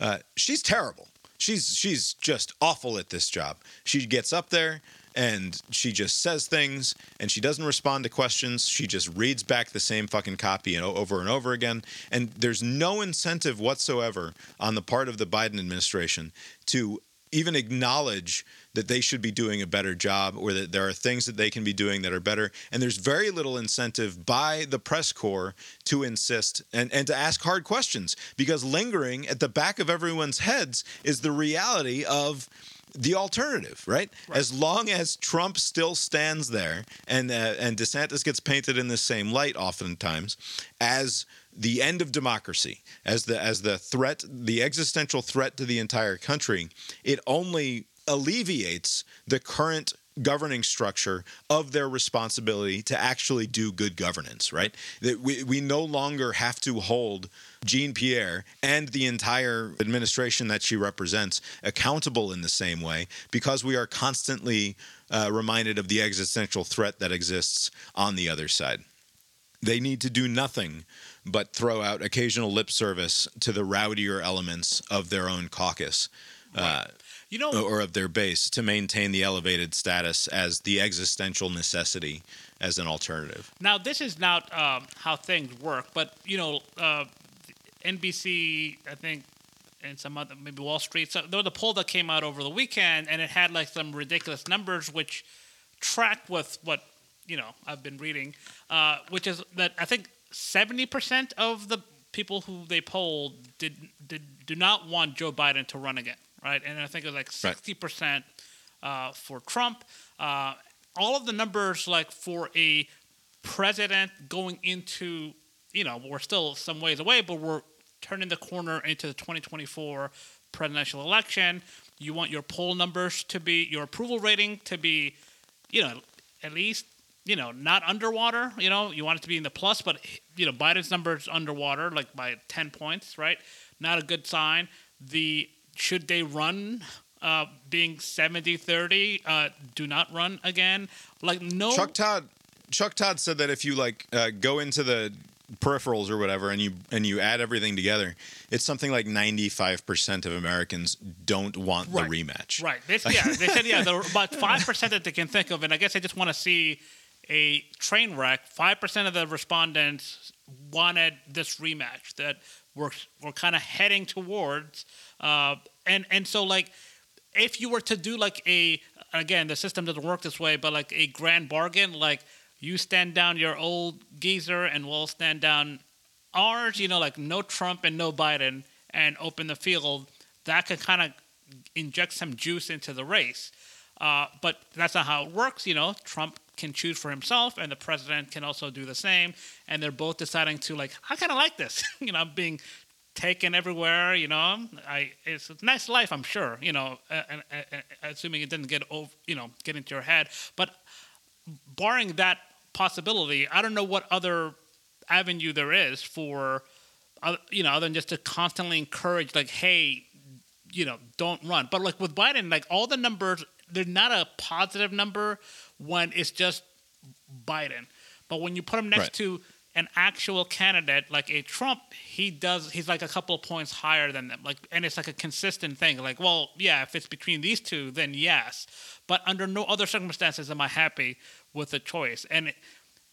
Uh, she's terrible. She's she's just awful at this job. She gets up there and she just says things and she doesn't respond to questions. She just reads back the same fucking copy and over and over again. And there's no incentive whatsoever on the part of the Biden administration to even acknowledge that they should be doing a better job or that there are things that they can be doing that are better. And there's very little incentive by the press corps to insist and, and to ask hard questions because lingering at the back of everyone's heads is the reality of the alternative, right? As long as Trump still stands there and uh, and DeSantis gets painted in the same light oftentimes as the end of democracy, as the as the threat, the existential threat to the entire country, it only alleviates the current governing structure of their responsibility to actually do good governance, right? That we, we no longer have to hold Jean Pierre and the entire administration that she represents accountable in the same way because we are constantly uh, reminded of the existential threat that exists on the other side. They need to do nothing but throw out occasional lip service to the rowdier elements of their own caucus. Uh, You know, or of their base to maintain the elevated status as the existential necessity as an alternative. Now, this is not um, how things work, but you know, uh, NBC, I think, and some other maybe Wall Street. So there was a poll that came out over the weekend, and it had like some ridiculous numbers which track with what you know I've been reading, uh, which is that I think seventy percent of the people who they polled did did do not want Joe Biden to run again, right? And I think it was like sixty percent uh, for Trump. Uh, all of the numbers, like for a president going into, you know, we're still some ways away, but we're turning the corner into the 2024 presidential election. You want your poll numbers to be, your approval rating to be, you know, at least, you know, not underwater. You know, you want it to be in the plus, but, you know, Biden's numbers underwater, like by 10 points, right? Not a good sign. The, should they run uh, being 70 30, uh, do not run again? Like, no. Chuck Todd Chuck Todd said that if you like uh, go into the peripherals or whatever and you and you add everything together, it's something like 95% of Americans don't want Right. the rematch. Right. They, yeah, they said yeah, there are about five percent that they can think of, and I guess they just want to see a train wreck. Five percent of the respondents wanted this rematch that we're we're kind of heading towards, uh, and and so like if you were to do like a again the system doesn't work this way, but like a grand bargain, like you stand down your old geezer and we'll stand down ours, you know, like no Trump and no Biden, and open the field, that could kind of inject some juice into the race. Uh, but that's not how it works. You know, Trump can choose for himself, and the president can also do the same. And they're both deciding to like, I kind of like this. you know, I'm being taken everywhere. You know, I it's a nice life, I'm sure. You know, and, and, and assuming it didn't get over, you know, get into your head. But barring that possibility, I don't know what other avenue there is for, uh, you know, other than just to constantly encourage, like, hey, you know, don't run. But like with Biden, like all the numbers, they're not a positive number when it's just Biden. But when you put them next Right. to an actual candidate like a Trump, he does. He's like a couple of points higher than them. Like, and it's like a consistent thing. Like, well, yeah, if it's between these two, then yes. But under no other circumstances am I happy with the choice. And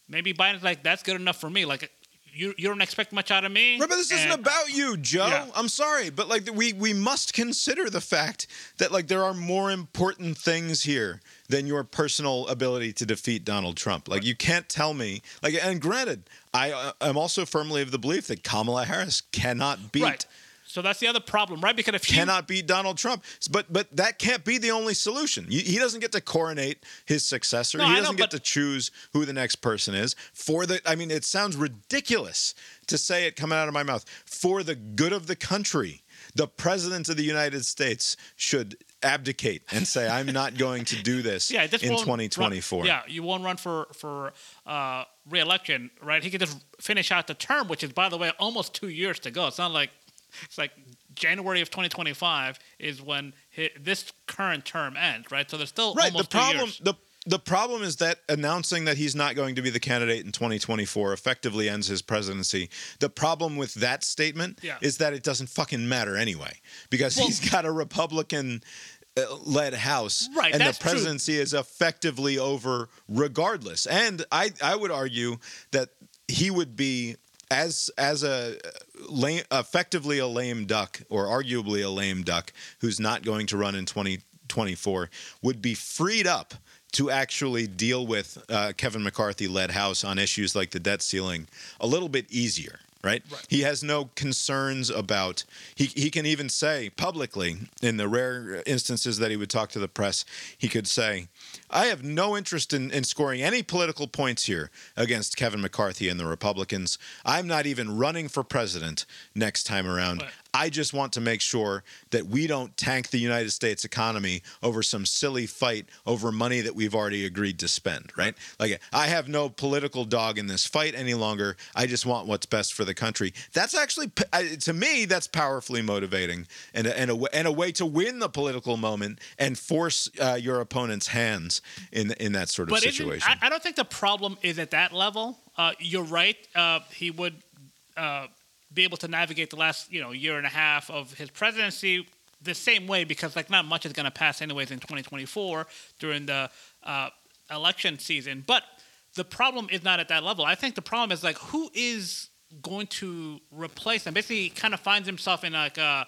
maybe Biden's like, that's good enough for me. Like, you you don't expect much out of me. Right, but this isn't about you, Joe. Yeah. I'm sorry, but like we we must consider the fact that like there are more important things here than your personal ability to defeat Donald Trump. Like you can't tell me like and granted, I uh, am also firmly of the belief that Kamala Harris cannot beat Right. So that's the other problem, right? Because if you cannot beat Donald Trump. But but that can't be the only solution. He doesn't get to coronate his successor. No, he doesn't get but- to choose who the next person is. For the I mean, it sounds ridiculous to say it coming out of my mouth. For the good of the country, the president of the United States should abdicate and say, "I'm not going to do this yeah, this in won't run- 2024." yeah, you won't run for for uh, re-election, right? He could just finish out the term, which is, by the way, almost two years to go. It's not like it's like January of 2025 is when hi this current term ends, right? So there's still Right. almost the problem the the problem is that announcing that he's not going to be the candidate in 2024 effectively ends his presidency. The problem with that statement Yeah. is that it doesn't fucking matter anyway because Well- he's got a Republican uh, led house Right, and the that's true. presidency is effectively over regardless. And I I would argue that he would be as as a lame, effectively a lame duck or arguably a lame duck who's not going to run in 2024 would be freed up to actually deal with uh, Kevin McCarthy led House on issues like the debt ceiling a little bit easier. Right? Right. He has no concerns about. He he can even say publicly, in the rare instances that he would talk to the press, he could say, "I have no interest in, in scoring any political points here against Kevin McCarthy and the Republicans. I'm not even running for president next time around. Right. I just want to make sure that we don't tank the United States economy over some silly fight over money that we've already agreed to spend, right? Like I have no political dog in this fight any longer. I just want what's best for the country. That's actually to me that's powerfully motivating and a, and a and a way to win the political moment and force uh, your opponent's hands in in that sort of But situation. I, I don't think the problem is at that level. Uh, you're right. Uh, he would uh, be able to navigate the last you know year and a half of his presidency the same way because like not much is going to pass anyways in 2024 during the uh, election season. But the problem is not at that level. I think the problem is like who is going to replace him. Basically, kind of finds himself in like uh,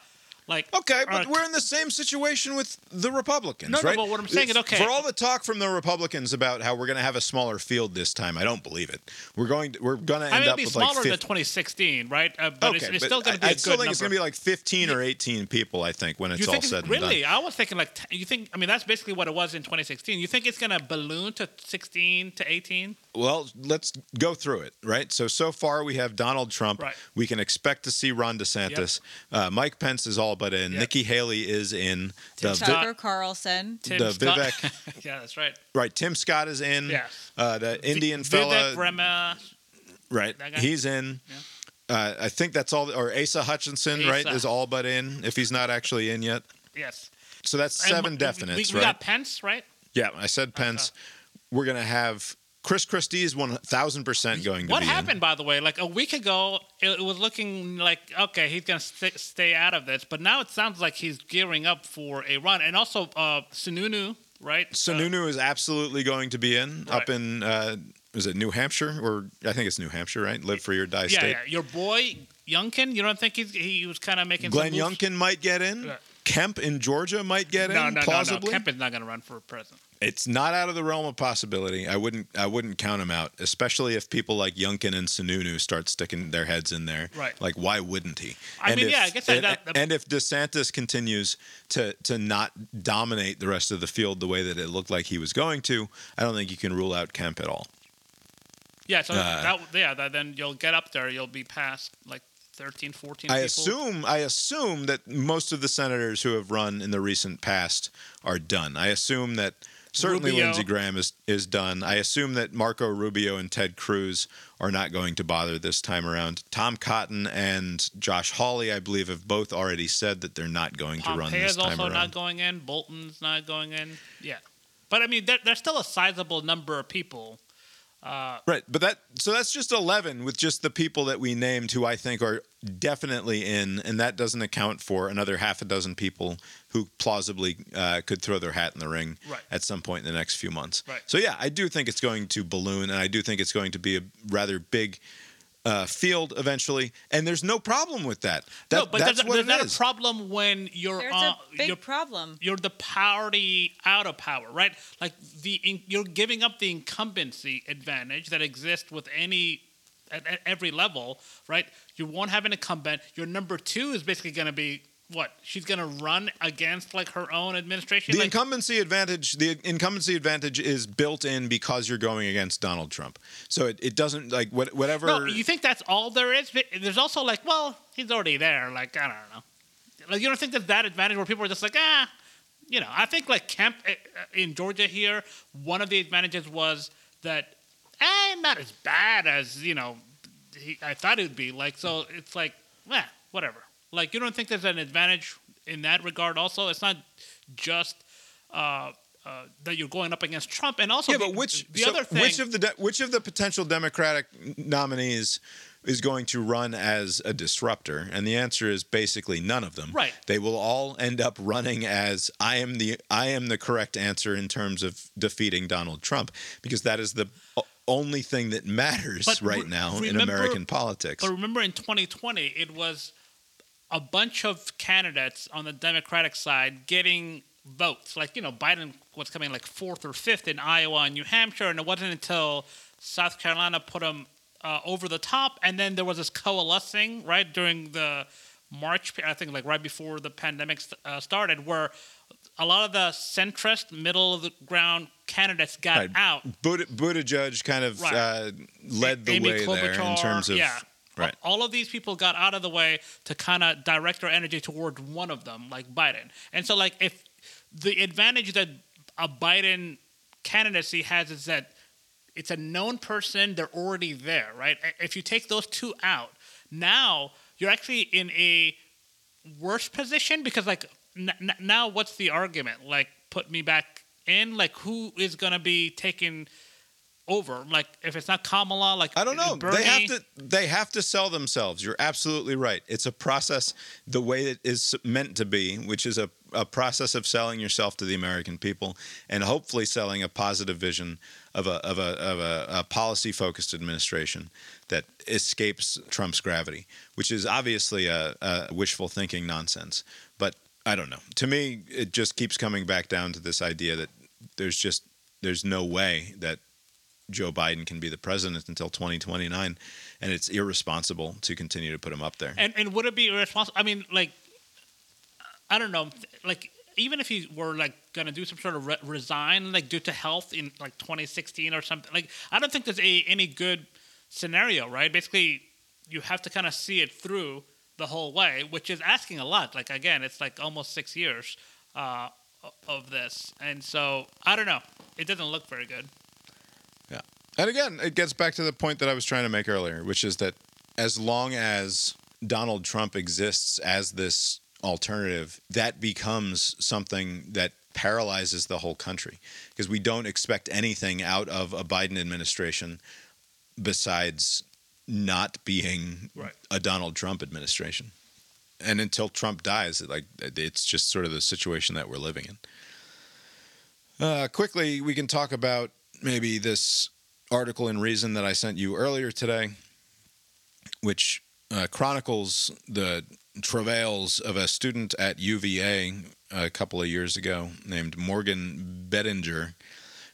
like Okay, but uh, we're in the same situation with the Republicans, No, no, but what I'm saying is, okay. For all the talk from the Republicans about how we're going to have a smaller field this time, I don't believe it. We're going to we're going to end I mean, up be with smaller like than 2016, right? Uh, but okay, it's, it's but still going to be I, a I good still think number. it's going to be like 15 or 18 people. I think when it's you all said it's, and really? done. I was thinking like you think. I mean, that's basically what it was in 2016. You think it's going to balloon to 16 to 18? Well, let's go through it, right? So so far we have Donald Trump. Right. We can expect to see Ron DeSantis. Uh, Mike Pence is all but in. Yep. Nikki Haley is in. The Vi- Tucker Carlson. Tim The Scott- Vivek- yeah, that's right. right. Tim Scott is in. Yes. Uh, the Indian Vivek fella. Rema. Right. He's in. Uh, I think that's all. Or Asa Hutchinson, right, is all but in if he's not actually in yet. Yes. So that's seven we- definites, we, we right? got Pence, right? yeah, I said Pence. We're gonna have Chris Christie is one thousand percent going to What be in. happened, by the way? Like a week ago, it, was looking like okay, he's gonna st- stay out of this, but now it sounds like he's gearing up for a run. And also, uh, Sununu, right? Uh, Sununu is absolutely going to be in up in uh, is it New Hampshire or I think it's New Hampshire, right? Live free or die yeah, state. yeah. Your boy Youngkin, you don't think he's, he was kind of making Glenn? Youngkin might get in. Kemp in Georgia might get No, in. no, no, no. plausibly. Kemp is not going to run for president. It's not out of the realm of possibility. I wouldn't I wouldn't count him out, especially if people like Youngkin and Sununu start sticking their heads in there. Right. Like why wouldn't he? I mean, if, yeah, I guess and, that- that- and if DeSantis continues to to not dominate the rest of the field the way that it looked like he was going to, I don't think you can rule out Kemp at all. Yeah, so Uh, that, yeah, that, then you'll get up there. You'll be past like 13, 14 I people. assume I assume that most of the senators who have run in the recent past are done. I assume that certainly Rubio. Lindsey Graham is is done. I assume that Marco Rubio and Ted Cruz are not going to bother this time around. Tom Cotton and Josh Hawley, I believe, have both already said that they're not going to run this time also around. not going in. Bolton's not going in. Yeah. But I mean, there, there's still a sizable number of people. Right, but that so that's just eleven with just the people that we named who I think are definitely in, and that doesn't account for another half a dozen people who plausibly uh, could throw their hat in the ring Right. at some point in the next few months. Right. So yeah, I do think it's going to balloon, and I do think it's going to be a rather big uh, field eventually, and there's no problem with that. That no, but that's there's, what there's it not is. a problem when you're There's uh, a big you're, problem. you're the party out of power, right? Like the in, you're giving up the incumbency advantage that exists with any at, at every level, right? You won't have an incumbent. Your number two is basically going to be what? She's going to run against like her own administration. The like, incumbency advantage, the incumbency advantage is built in because you're going against Donald Trump. So it, it doesn't like what, whatever. No, you think that's all there is? But There's also like, well, he's already there. Like I don't know. Like you don't think there's that advantage where people are just like, ah, you know. I think like Kemp uh, in Georgia here, one of the advantages was that, eh, not as bad as you know, he, I thought it would be. Like so, it's like, eh, whatever. Like you don't think there's an advantage in that regard? Also, it's not just. Uh, uh, that you're going up against Trump, and also yeah, the, but which the so other thing, which of the de- which of the potential Democratic nominees is going to run as a disruptor? And the answer is basically none of them. Right. They will all end up running as I am the I am the correct answer in terms of defeating Donald Trump because that is the only thing that matters But right now in American politics. But remember, in 2020, it was a bunch of candidates on the Democratic side getting votes. Like, you know, Biden was coming like fourth or fifth in Iowa and New Hampshire, and it wasn't until South Carolina put him uh, over the top. And then there was this coalescing, right, during the March, I think, like right before the pandemic st- uh, started, where a lot of the centrist, middle of the ground candidates got Right. out. Buttigieg kind of Right. uh, led the Amy way there in terms of yeah. Right. All of these people got out of the way to kind of direct their energy toward one of them, like Biden. And so, like, if the advantage that a Biden candidacy has is that it's a known person, they're already there, right? If you take those two out, now you're actually in a worse position because, like, n- n- now what's the argument? Like, put me back in? Like, who is going to be taking over? Like, if it's not Kamala, like, I don't know. Bernie, They have to. They have to sell themselves. You're absolutely right. It's a process, the way it is meant to be, which is a, a process of selling yourself to the American people, and hopefully selling a positive vision of a of a of a, a policy focused administration that escapes Trump's gravity, which is obviously a, a wishful thinking nonsense. But I don't know. To me, it just keeps coming back down to this idea that there's just there's no way that Joe Biden can be the president until 2029, and it's irresponsible to continue to put him up there. And and would it be irresponsible? I mean, like, I don't know. Like, even if he were like gonna do some sort of re- resign, like due to health in like 2016 or something, like I don't think there's a any good scenario, right? Basically, you have to kind of see it through the whole way, which is asking a lot. Like again, it's like almost six years uh, of this, and so I don't know. It doesn't look very good. Yeah. And again, it gets back to the point that I was trying to make earlier, which is that as long as Donald Trump exists as this alternative, that becomes something that paralyzes the whole country because we don't expect anything out of a Biden administration besides not being Right. a Donald Trump administration. And until Trump dies, like it's just sort of the situation that we're living in. Uh, quickly, we can talk about maybe this article in Reason that I sent you earlier today, which uh, chronicles the travails of a student at UVA a couple of years ago named Morgan Bettinger,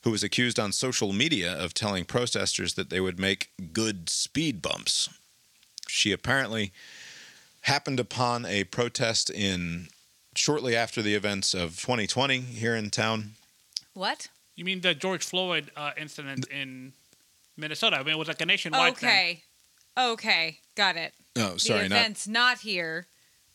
who was accused on social media of telling protesters that they would make good speed bumps. She apparently happened upon a protest in shortly after the events of 2020 here in town. What? You mean the George Floyd uh, incident in Minnesota? I mean, it was like a nationwide thing. Okay. Okay. Got it. Oh, sorry, the not event's not here.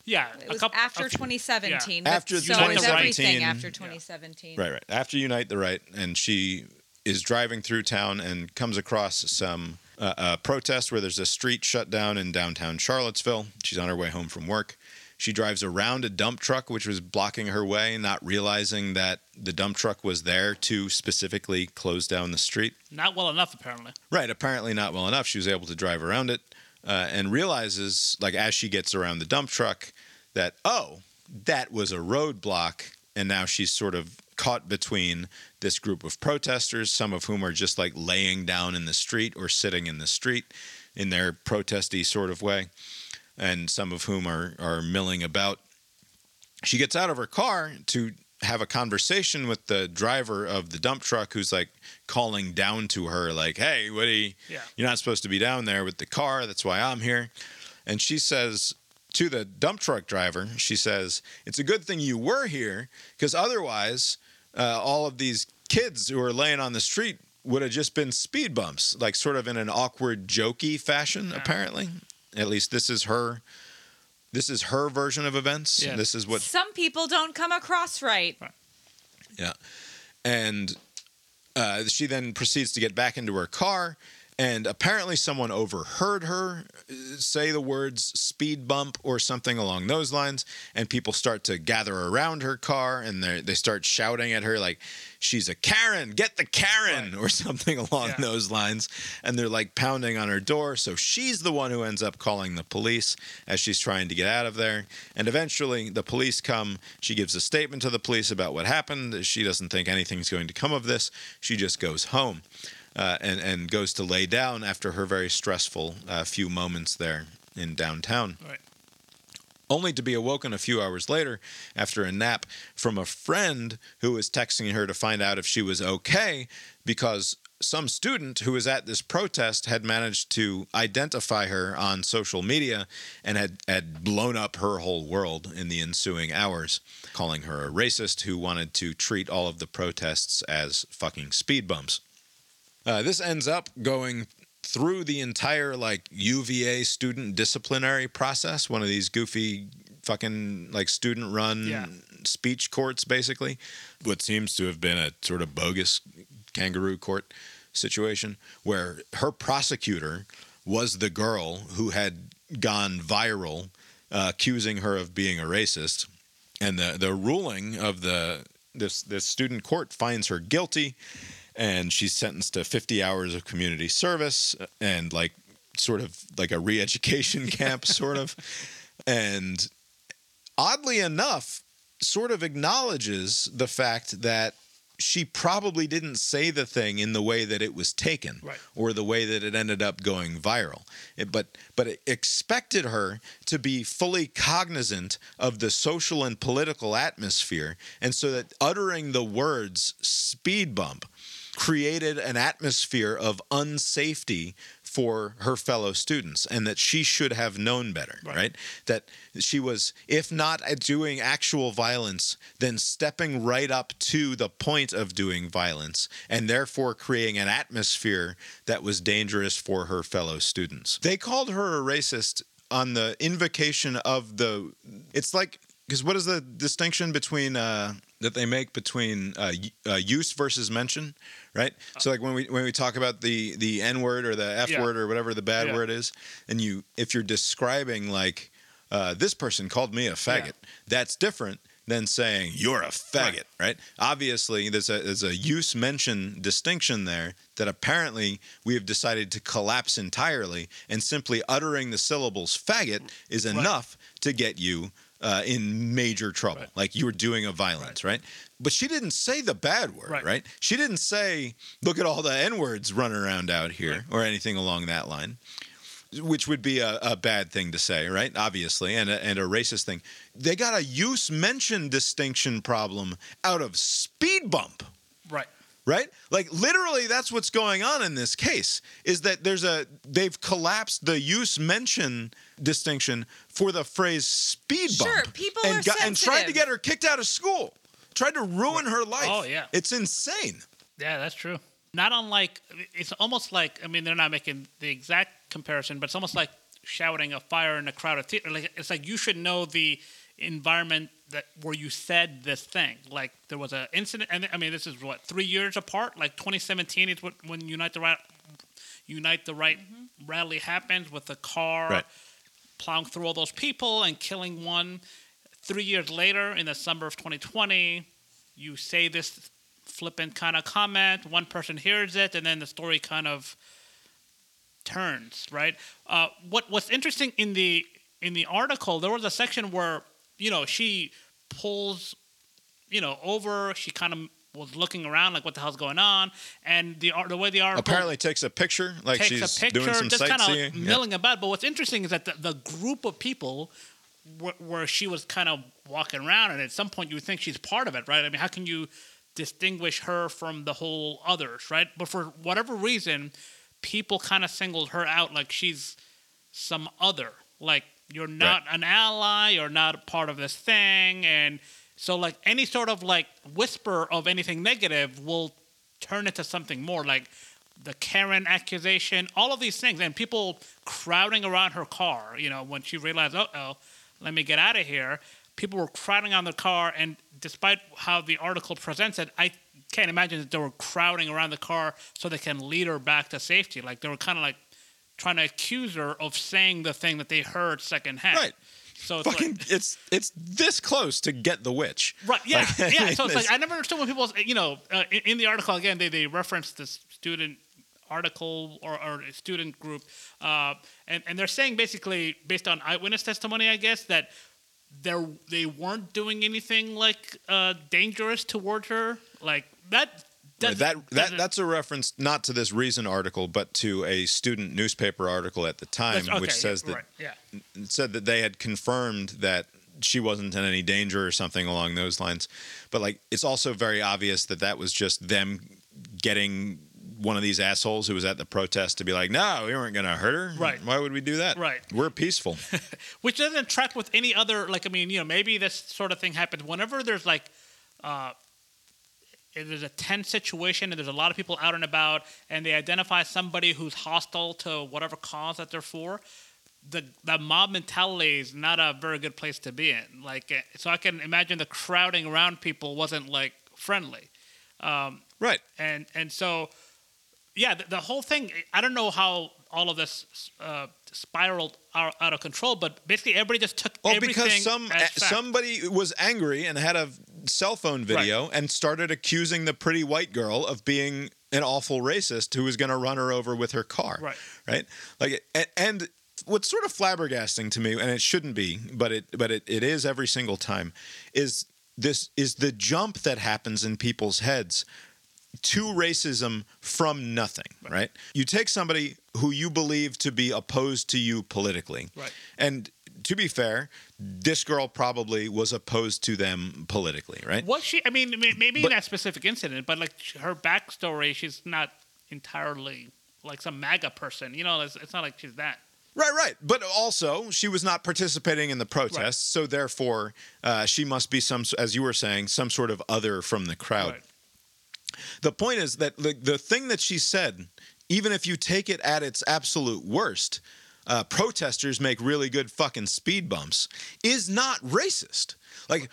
Yeah, It a was couple, after a few- 2017. yeah. After so Unite is the Right. everything after 2017. Right, right. After Unite the Right, and she is driving through town and comes across some uh, uh, protest where there's a street shut down in downtown Charlottesville. She's on her way home from work. She drives around a dump truck which was blocking her way, not realizing that the dump truck was there to specifically close down the street. Not well enough, apparently. Right, apparently not well enough. She was able to drive around it uh, and realizes, like, as she gets around the dump truck, that, oh, that was a roadblock. And now she's sort of caught between this group of protesters, some of whom are just like laying down in the street or sitting in the street in their protesty sort of way, and some of whom are, are milling about. She gets out of her car to have a conversation with the driver of the dump truck who's like calling down to her like hey what are you Yeah. you're not supposed to be down there with the car that's why i'm here and she says to the dump truck driver she says it's a good thing you were here because otherwise uh, all of these kids who are laying on the street would have just been speed bumps like sort of in an awkward jokey fashion apparently at least this is her this is her version of events Yeah. this is what Some people don't come across right. yeah. And uh, she then proceeds to get back into her car. And apparently, someone overheard her uh, say the words speed bump or something along those lines. And people start to gather around her car and they they start shouting at her, like, she's a Karen, get the Karen, or something along Yeah. those lines. And they're like pounding on her door. So she's the one who ends up calling the police as she's trying to get out of there. And eventually, the police come. She gives a statement to the police about what happened. She doesn't think anything's going to come of this. She just goes home uh, and, and goes to lay down after her very stressful uh, few moments there in downtown Right. only to be awoken a few hours later after a nap from a friend who was texting her to find out if she was okay because some student who was at this protest had managed to identify her on social media and had, had blown up her whole world in the ensuing hours, calling her a racist who wanted to treat all of the protests as fucking speed bumps. Uh, this ends up going through the entire like UVA student disciplinary process, one of these goofy fucking like student run Yeah. speech courts, basically. What seems to have been a sort of bogus kangaroo court situation where her prosecutor was the girl who had gone viral uh, accusing her of being a racist and the the ruling of the this this student court finds her guilty and she's sentenced to 50 hours of community service and like sort of like a re-education camp sort of and oddly enough sort of acknowledges the fact that she probably didn't say the thing in the way that it was taken Right. or the way that it ended up going viral It- but but it expected her to be fully cognizant of the social and political atmosphere and so that uttering the words speed bump created an atmosphere of unsafety for her fellow students and that she should have known better right, Right. that she was if not doing actual violence then stepping right up to the point of doing violence and therefore creating an atmosphere that was dangerous for her fellow students they called her a racist on the invocation of the it's like because what is the distinction between uh, that they make between uh, uh, use versus mention, right? So like when we when we talk about the the n word or the f Yeah. word or whatever the bad Yeah. word is, and you if you're describing like uh, this person called me a faggot, that's different than saying you're a faggot, right? Obviously, there's a there's a use mention distinction there that apparently we have decided to collapse entirely, and simply uttering the syllables faggot is enough to get you uh, in major trouble. Right. Like you were doing a violence, right. But she didn't say the bad word, right? Right. She didn't say, look at all the N words running around out here Right. or anything along that line, which would be a, a bad thing to say, right? Obviously, and a, and a racist thing. They got a use mention distinction problem out of speed bump Right. right like literally that's what's going on in this case is that there's a they've collapsed the use mention distinction for the phrase speed bump Sure, people and, are got- and tried to get her kicked out of school tried to ruin her life Oh, yeah. it's insane Yeah, that's true. Not unlike it's almost like I mean they're not making the exact comparison, but it's almost like shouting a fire in a crowded theater. Like it's like you should know the environment that where you said this thing. Like there was an incident, and I mean this is what three years apart. Like 2017 is what when Unite the Right Unite the Right rally happens with the car Right. plowing through all those people and killing one. Three years later, in the summer of 2020, you say this flippant kind of comment. One person hears it, and then the story kind of turns. Right. Uh, what What's interesting in the in the article, there was a section where you know she pulls, you know, over. She kind of was looking around like what the hell's going on, and the the way the article apparently takes a picture like takes she's a picture, doing some just kind of milling about. But what's interesting is that the, the group of people wh- where she was kind of walking around, and at some point you would think she's part of it, right? I mean, how can you distinguish her from the whole others, right? But for whatever reason, people kind of singled her out like she's some other, like you're not an ally, you're not part of this thing, and so like any sort of like whisper of anything negative will turn into something more, like the Karen accusation, all of these things, and people crowding around her car. You know, when she realized, oh, oh, let me get out of here. People were crowding on the car, and despite how the article presents it, I can't imagine that they were crowding around the car so they can lead her back to safety. Like they were kind of like trying to accuse her of saying the thing that they heard secondhand. Right. So it's Fucking, like, it's it's this close to get the witch. Right. Yeah. Like, yeah. So it's like I never understood when people, you know, uh, in, in the article again, they they reference this student article or, or student group, uh, and and they're saying basically based on eyewitness testimony, I guess that they they weren't doing anything like uh, dangerous towards her, like that. Right, that that that's a reference not to this Reason article, but to a student newspaper article at the time, that's- which says that right, yeah. said that they had confirmed that she wasn't in any danger or something along those lines. But like, it's also very obvious that that was just them getting one of these assholes who was at the protest to be like, "No, we weren't going to hurt her. Right. Why would we do that? Right. We're peaceful." which doesn't track with any other like i mean you know maybe this sort of thing happens whenever there's like uh if there's a tense situation and there's a lot of people out and about and they identify somebody who's hostile to whatever cause that they're for the the mob mentality is not a very good place to be in like eh, so i can imagine the crowding around people wasn't like friendly right. and and so yeah the, the whole thing i don't know how all of this uh, spiraled out, out of control but basically everybody just took Well, because some fact. somebody was angry and had a cell phone video and started accusing the pretty white girl of being an awful racist who was going to run her over with her car. Right. Right. Like, and, and what's sort of flabbergasting to me, and it shouldn't be, but it but it, it is every single time, is this is the jump that happens in people's heads to racism from nothing, right? You take somebody who you believe to be opposed to you politically. Right. And to be fair, this girl probably was opposed to them politically, right? was she i mean maybe But- in that specific incident but like her backstory she's not entirely like some maga person you know it's, it's not like she's that Right, right. But also, she was not participating in the protests, so therefore, uh, she must be some, as you were saying, some sort of other from the crowd. Right. The point is that the, the thing that she said, even if you take it at its absolute worst, uh, protesters make really good fucking speed bumps, is not racist. Like,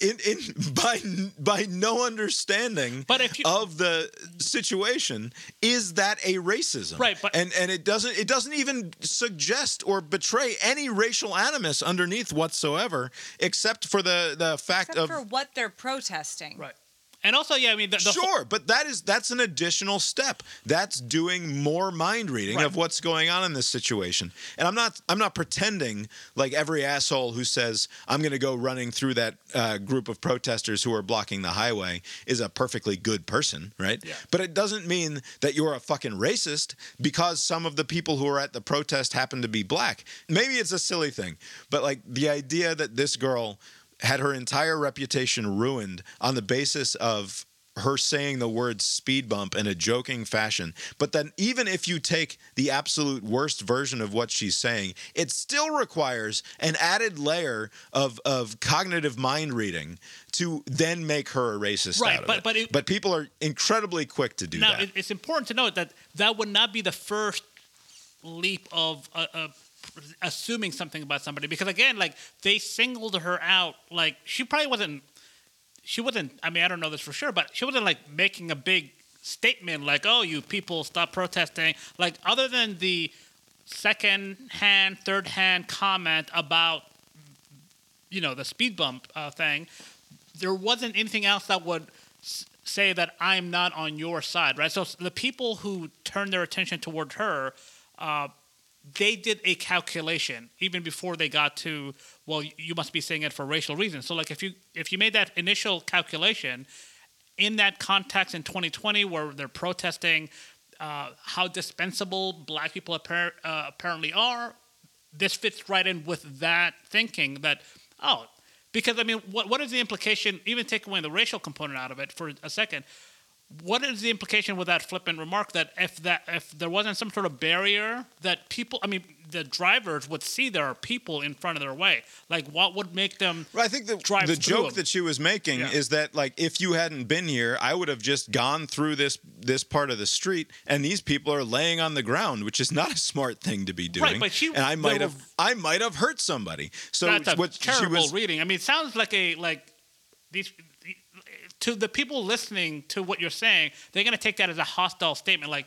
in, in by by no understanding But if you- of the situation, is that a racism? Right, but- and and it doesn't it doesn't even suggest or betray any racial animus underneath whatsoever, except for the the fact Except of for what they're protesting. right and also yeah i mean the, the whole- sure, but that is that's an additional step. That's doing more mind reading Right. of what's going on in this situation. And I'm not I'm not pretending like every asshole who says I'm going to go running through that uh, group of protesters who are blocking the highway is a perfectly good person, right? Yeah. But it doesn't mean that you're a fucking racist because some of the people who are at the protest happen to be black. Maybe it's a silly thing, but like the idea that this girl had her entire reputation ruined on the basis of her saying the word speed bump in a joking fashion. But then, even if you take the absolute worst version of what she's saying, it still requires an added layer of, of cognitive mind reading to then make her a racist Right, out of but- it. but it- but people are incredibly quick to do now that. Now, it's important to note that that would not be the first leap of uh, uh, assuming something about somebody because again like they singled her out like she probably wasn't she wasn't i mean i don't know this for sure but she wasn't like making a big statement like oh you people stop protesting like other than the second hand third hand comment about you know the speed bump uh, thing there wasn't anything else that would say that I'm not on your side, right? So the people who turned their attention toward her, uh, they did a calculation even before they got to well, you must be saying it for racial reasons. So like if you if you made that initial calculation in that context in 2020 where they're protesting uh, how dispensable black people appar- uh, apparently are this fits right in with that thinking that oh because I mean what what is the implication even take away the racial component out of it for a second what is the implication with that flippant remark that if that if there wasn't some sort of barrier that people I mean the drivers would see there are people in front of their way like what would make them Well, I think the, drive the joke them? that she was making Yeah. is that like if you hadn't been here, I would have just gone through this this part of the street, and these people are laying on the ground, which is not a smart thing to be doing. Right, but she- and I might have were- I might have hurt somebody. So that's a what she terrible was reading. I mean, it sounds like a like these to the people listening to what you're saying. They're going to take that as a hostile statement. Like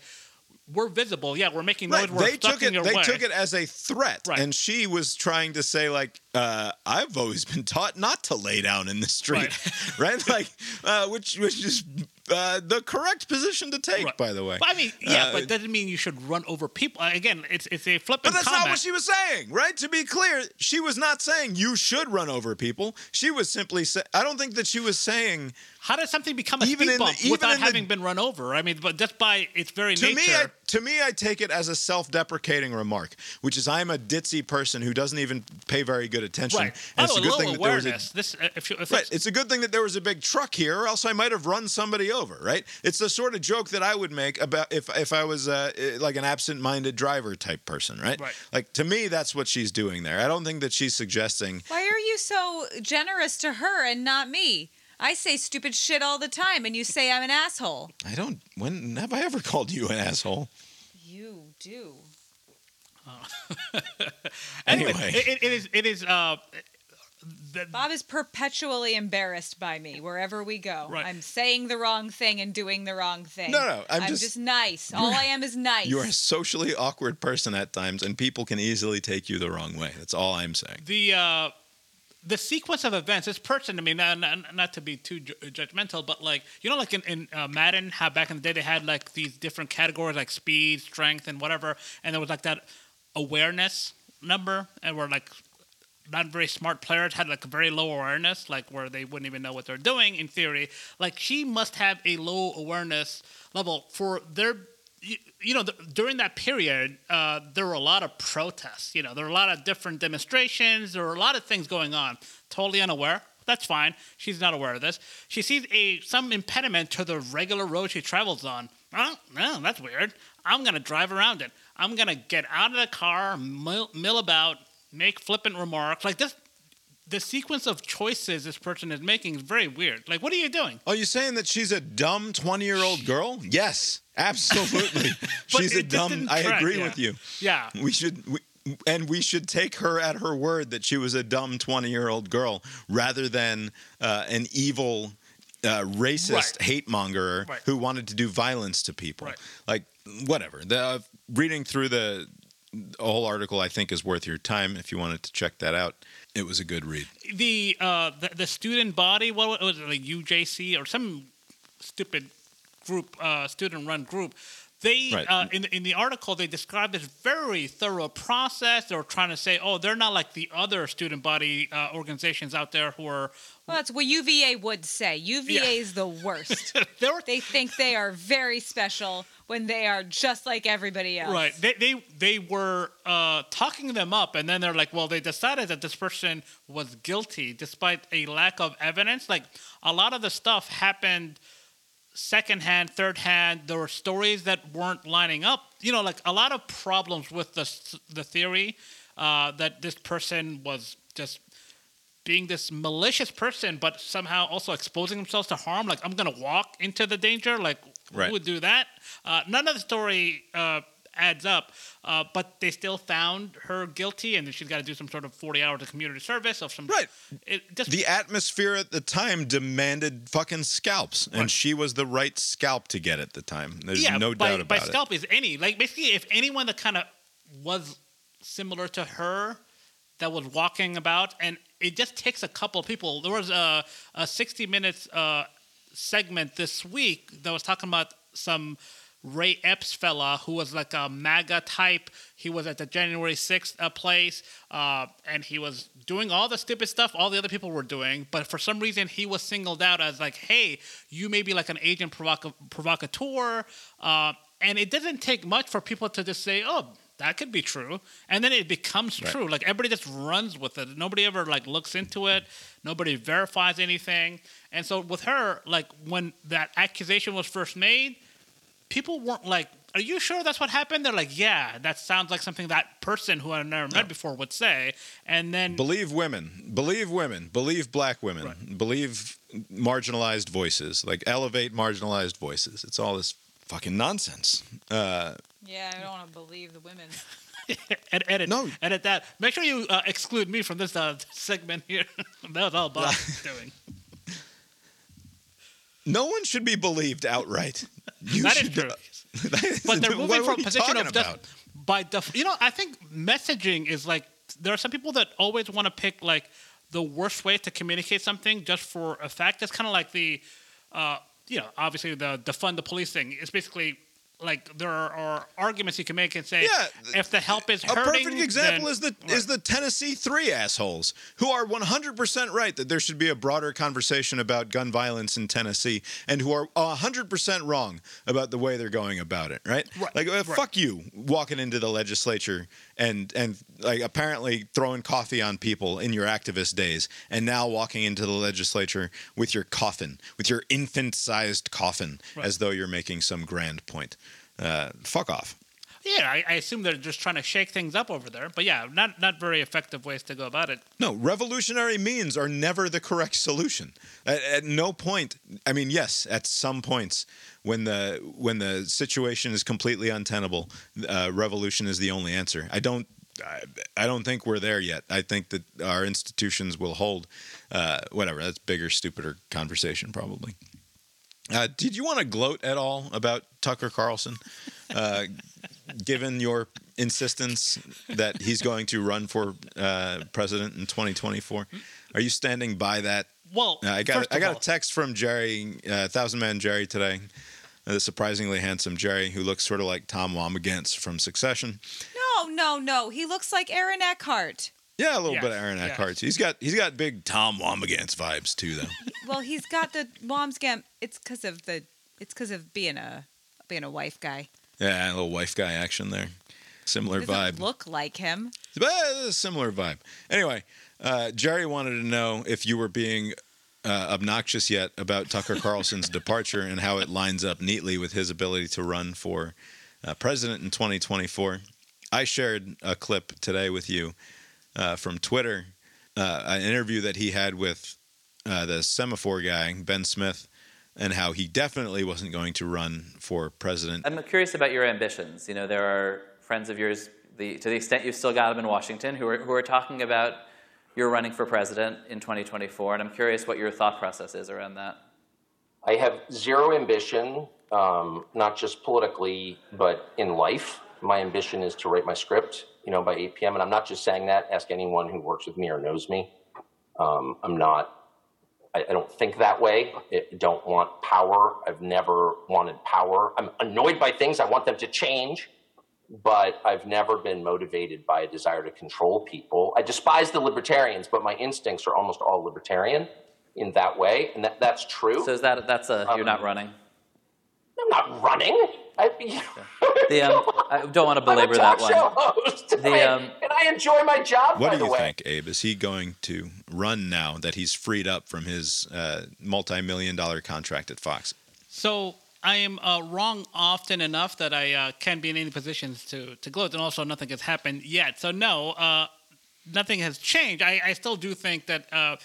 we're visible, yeah, we're making noise. Right, We're they took it. They way. took it as a threat, Right. and she was trying to say like, uh, "I've always been taught not to lay down in the street," right? Like, uh, which which is uh, the correct position to take, Right. by the way. But I mean, yeah, Uh, but doesn't mean you should run over people. Uh, Again, it's it's a flippant But that's comment. not what she was saying, right? To be clear, she was not saying you should run over people. She was simply saying, I don't think that she was saying, How does something become a Even speed in the- bump even without in the- having been run over? I mean, but just by its very to nature. me, I, to me, I take it as a self-deprecating remark, which is I'm a ditzy person who doesn't even pay very good attention. right. And oh, it's a a good little thing that there was a awareness. this, uh, if you, if Right. it's, It's a good thing that there was a big truck here, or else I might have run somebody over. Right. It's the sort of joke that I would make about if if I was uh, eh, like an absent-minded driver type person. Right. Right. Like to me, that's what she's doing there. I don't think that she's suggesting. Why are you so generous to her and not me? I say stupid shit all the time, and you say I'm an asshole. I don't. When have I ever called you an asshole? You do. anyway, Anyway. it, it is it is uh, the, Bob is perpetually embarrassed by me wherever we go. Right. I'm saying the wrong thing and doing the wrong thing. No, no, I'm just- just nice. All I am is nice. You're a socially awkward person at times, and people can easily take you the wrong way. That's all I'm saying. the uh, the sequence of events. This person, I mean, not, not, not to be too ju- judgmental, but like you know, like in, in uh, Madden, how back in the day they had like these different categories like speed, strength, and whatever, and there was like that awareness number, and where like not very smart players had like a very low awareness, like where they wouldn't even know what they're doing in theory. Like she must have a low awareness level for their. You, you know, th- during that period, uh, there were a lot of protests. You know, there were a lot of different demonstrations. There were a lot of things going on. Totally unaware. That's fine. She's not aware of this. She sees a some impediment to the regular road she travels on. Oh, no, that's weird. I'm gonna drive around it. I'm gonna get out of the car, mill, mill about, make flippant remarks like this. The sequence of choices this person is making is very weird. Like, what are you doing? Are you saying that she's a dumb 20 year old girl? Yes, absolutely. she's a dumb. I agree yeah. with you. Yeah. We should. We, and we should take her at her word that she was a dumb 20 year old girl rather than uh, an evil, uh, racist Right. hate monger Right. who wanted to do violence to people. Right. Like, whatever. The, uh, reading through the whole article, I think, is worth your time if you wanted to check that out. It was a good read. the uh the, the student body what was it like UJC or some stupid group uh student run group they Right. uh, in the, in the article they describe this very thorough process they were trying to say oh they're not like the other student body uh, organizations out there who are well, that's what UVA would say. UVA Yeah. is the worst. they were they think they are very special when they are just like everybody else. Right. They they they were uh, talking them up, and then they're like, well, they decided that this person was guilty despite a lack of evidence. Like a lot of the stuff happened secondhand, third hand. There were stories that weren't lining up. You know, like a lot of problems with the the theory uh, that this person was just being this malicious person, but somehow also exposing themselves to harm. Like I'm gonna walk into the danger. Like Right. who would do that? Uh, none of the story uh, adds up. Uh, but they still found her guilty, and then she's got to do some sort of 40 hours of community service of some. Right. It just The atmosphere at the time demanded fucking scalps, and she was the right scalp to get at the time. There's yeah, no by, doubt by about it. scalp is any like basically if anyone that kind of was similar to her that was walking about, and it just takes a couple of people. There was a a 60 minutes uh, segment this week that was talking about some Ray Epps fella who was like a MAGA type. He was at the January 6th uh, place, uh, and he was doing all the stupid stuff all the other people were doing. But for some reason, he was singled out as like, hey, you may be like an agent provoca- provocateur. Uh, and it doesn't take much for people to just say, oh, that could be true, and then it becomes Right. true. Like everybody just runs with it. Nobody ever like looks into it. Nobody verifies anything. And so with her, like when that accusation was first made, people weren't like, "Are you sure that's what happened?" They're like, "Yeah, that sounds like something that person who I've never met before would say." And then Believe women. Believe women. Believe black women. Right. Believe marginalized voices. Like elevate marginalized voices. It's all this fucking nonsense. Uh, Yeah, I don't want to believe the women. Ed- edit, No. edit that. Make sure you uh, exclude me from this uh, segment here. that was all Bob doing. No one should be believed outright. You That is should- true. That- But they're moving from a position of about? by def- you know I think messaging is like there are some people that always want to pick like the worst way to communicate something just for a fact. That's kind of like the uh, you know obviously the defund the police thing. It's basically like there are, arguments you can make and say Yeah, if the help is hurting, A perfect example then- is the Right. is the Tennessee three assholes who are 100% right that there should be a broader conversation about gun violence in Tennessee and who are 100% wrong about the way they're going about it, right? Right, Like uh, right. fuck you walking into the legislature and and like apparently throwing coffee on people in your activist days and now walking into the legislature with your coffin, with your infant-sized coffin Right. as though you're making some grand point. Uh, fuck off. Yeah, I, I assume they're just trying to shake things up over there. But yeah, not not very effective ways to go about it. No, revolutionary means are never the correct solution. At, at no point, I mean, yes, at some points when the when the situation is completely untenable, uh, revolution is the only answer. I don't. I, I don't think we're there yet. I think that our institutions will hold. Uh, whatever. That's bigger, stupider conversation, probably. Uh, did you want to gloat at all about Tucker Carlson, uh, given your insistence that he's going to run for uh, president in 2024? Are you standing by that? Well, Uh, I got first I got all- a text from Jerry, uh, Thousand Man Jerry today. Uh, the surprisingly handsome Jerry, who looks sort of like Tom Wambsgans from Succession. No, no, no. He looks like Aaron Eckhart. Yeah, a little Yes, bit of Aaron yes. Eckhart. He's got he's got big Tom Wambsgans vibes too, though. Well, he's got the Wambsgans. It's because of the. It's because of being a being a wife guy. yeah, a little wife guy action there. Similar doesn't vibe. look like him. But it's a similar vibe. Anyway, uh, Jerry wanted to know if you were being uh, obnoxious yet about Tucker Carlson's departure and how it lines up neatly with his ability to run for uh, president in 2024. I shared a clip today with you uh, from Twitter, uh, an interview that he had with uh, the Semafor guy, Ben Smith, and how he definitely wasn't going to run for president. I'm curious about your ambitions. You know, there are friends of yours, the, to the extent you've still got them in Washington, who are, who are talking about you're running for president in 2024, and I'm curious what your thought process is around that. I have zero ambition, um, not just politically, but in life. My ambition is to write my script, you know, by 8 p.m. And I'm not just saying that. Ask anyone who works with me or knows me. Um, I'm not. I, I don't think that way. I don't want power. I've never wanted power. I'm annoyed by things. I want them to change, but I've never been motivated by a desire to control people. I despise the libertarians, but my instincts are almost all libertarian in that way, and that, that's true. So is that that's a you're not Um, running? I'm not running. I, The, um, I don't want to belabor I'm a that talk one. host. The, I- um, and I enjoy my job. What by do the you way. think, Abe? Is he going to run now that he's freed up from his uh, multi-million dollar contract at Fox? So I am uh, wrong often enough that I uh, can be in any positions to to gloat, and also nothing has happened yet. So no, uh, nothing has changed. I, I still do think that uh,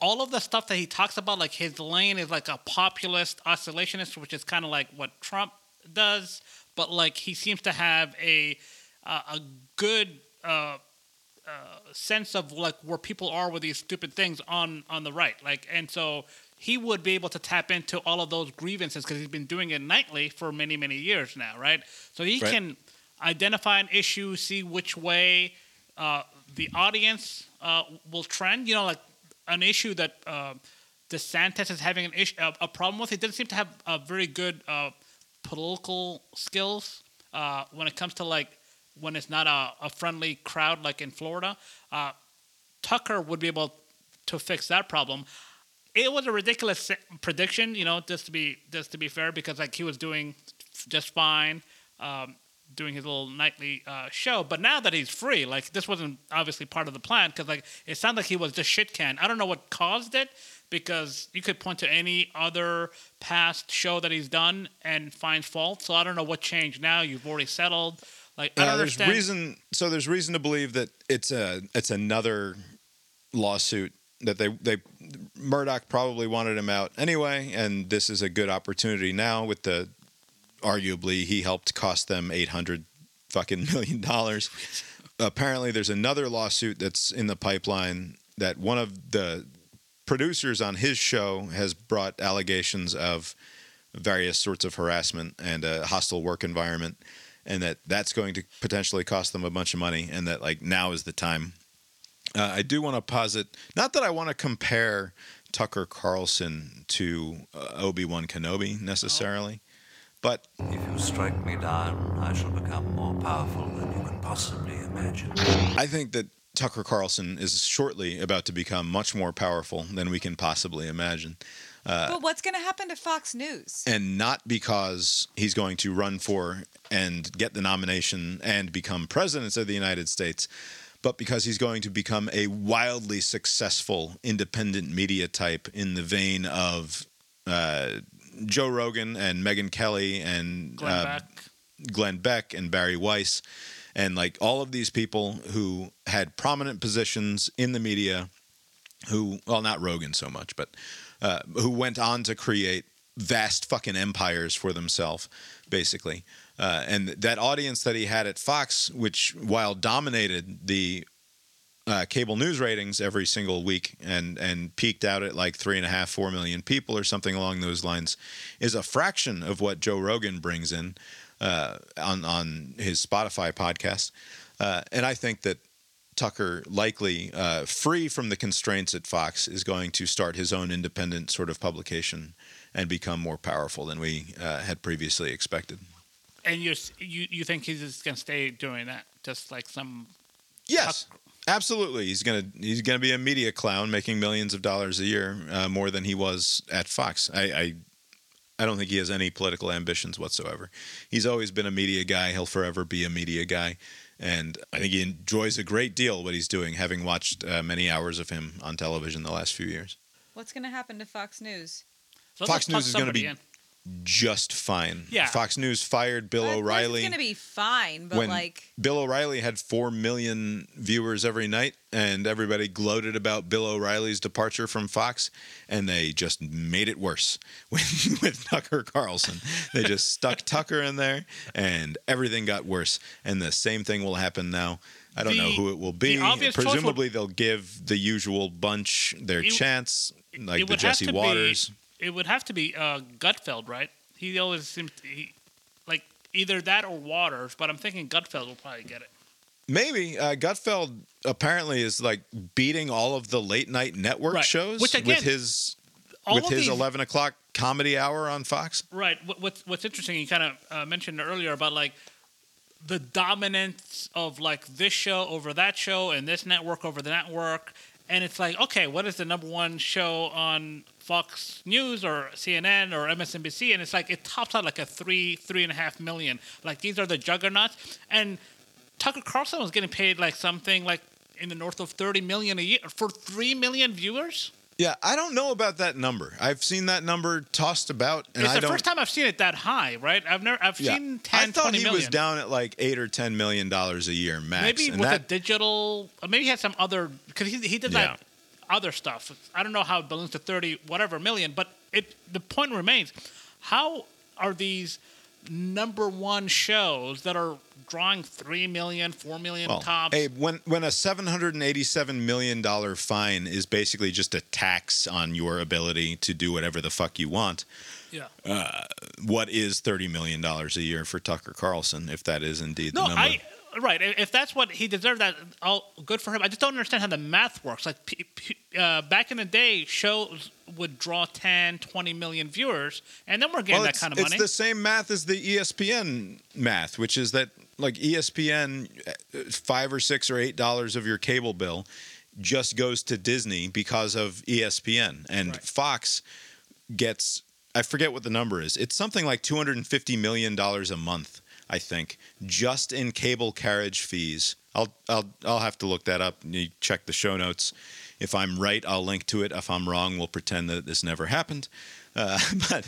all of the stuff that he talks about, like his lane, is like a populist isolationist, which is kind of like what Trump does, but like he seems to have a uh, a good. Uh, uh, sense of like where people are with these stupid things on on the right like and so he would be able to tap into all of those grievances because he's been doing it nightly for many many years now right so he Right. can identify an issue see which way uh, the audience uh, will trend you know like an issue that uh, DeSantis is having an issue a, a problem with he doesn't seem to have a very good uh, political skills uh, when it comes to like when it's not a, a friendly crowd like in Florida. Uh, Tucker would be able to fix that problem. It was a ridiculous prediction, you know, just to be just to be fair, because like he was doing just fine. Um, doing his little nightly uh, show. But now that he's free, like this wasn't obviously part of the plan because like it sounded like he was just shit canned. I don't know what caused it because you could point to any other past show that he's done and find fault. So I don't know what changed now. You've already settled. Like I Uh, there's understand. reason. So there's reason to believe that it's a it's another lawsuit that they they Murdoch probably wanted him out anyway, and this is a good opportunity now with the arguably he helped cost them eight hundred fucking million dollars. Apparently, there's another lawsuit that's in the pipeline that one of the producers on his show has brought allegations of various sorts of harassment and a hostile work environment and that that's going to potentially cost them a bunch of money and that like now is the time uh, i do want to posit not that i want to compare tucker carlson to uh, obi-wan kenobi necessarily but If you strike me down, I shall become more powerful than you can possibly imagine. i think that tucker carlson is shortly about to become much more powerful than we can possibly imagine but what's going to happen to Fox News? and not because he's going to run for and get the nomination and become president of the United States, but because he's going to become a wildly successful independent media type in the vein of uh, Joe Rogan and Megyn Kelly and Glenn uh, Beck. Glenn Beck and Bari Weiss, and like all of these people who had prominent positions in the media, who, well, not Rogan so much, but uh, who went on to create vast fucking empires for themselves, basically. Uh, and that audience that he had at Fox, which while dominated the uh, cable news ratings every single week and and peaked out at like three and a half, four million people or something along those lines, is a fraction of what Joe Rogan brings in uh, on on his Spotify podcast. Uh, and I think that Tucker, likely uh, free from the constraints at Fox, is going to start his own independent sort of publication and become more powerful than we uh, had previously expected. And you're, you you think he's just gonna stay doing that, just like some Yes, absolutely. He's gonna he's gonna be a media clown, making millions of dollars a year, uh, more than he was at Fox. I, I I don't think he has any political ambitions whatsoever. He's always been a media guy. He'll forever be a media guy, and I think he enjoys a great deal what he's doing, having watched uh, many hours of him on television the last few years. What's going to happen to Fox News? so Fox News is gonna be in. Just fine. Yeah. Fox News fired Bill O'Reilly. It's going to be fine, but when like Bill O'Reilly had four million viewers every night, and everybody gloated about Bill O'Reilly's departure from Fox, and they just made it worse with, with Tucker Carlson. They just stuck Tucker in there, and everything got worse. And the same thing will happen now. I don't know who it will be. the obvious choice would- Presumably, they'll give the usual bunch their It- chance, like it the would have Jesse to Watters. Be, it would have to be uh, Gutfeld, right? He always seems to, he, like either that or Watters, but I'm thinking Gutfeld will probably get it. Maybe uh, Gutfeld apparently is like beating all of the late night network Right. shows Which, again, with his all with his these- eleven o'clock comedy hour on Fox. Right. What's what's interesting? You kind of uh, mentioned earlier about like the dominance of like this show over that show and this network over the network, and it's like, okay, what is the number one show on Fox News or CNN or MSNBC? And it's like it tops out like a three, three and a half million. Like these are the juggernauts, and Tucker Carlson was getting paid like something like in the north of thirty million a year for three million viewers. Yeah, I don't know about that number. I've seen that number tossed about, and it's I the don't. first time I've seen it that high, right? I've never, I've yeah. seen 10, I thought 20 he million. was down at like eight or ten million dollars a year max. Maybe and with that, a digital, maybe he had some other because he he did Yeah. that other stuff. I don't know how it balloons to thirty whatever million, but it the point remains: how are these number one shows that are drawing three million, four million well, tops? hey, when when a seven hundred and eighty-seven million dollar fine is basically just a tax on your ability to do whatever the fuck you want, yeah. Uh, what is thirty million dollars a year for Tucker Carlson if that is indeed No, the number? I right. If that's what he deserved, that all good for him. I just don't understand how the math works. Like uh, back in the day, shows would draw 10, 20 million viewers, and then we're getting well, that kind of money. it's the same math as the ESPN math, which is that like ESPN, uh, five or six or eight dollars of your cable bill just goes to Disney because of ESPN, and Right. Fox gets I forget what the number is. It's something like two hundred and fifty million dollars a month. I think, just in cable carriage fees. I'll I'll I'll have to look that up. You check the show notes. If I'm right, I'll link to it. If I'm wrong, we'll pretend that this never happened. Uh, but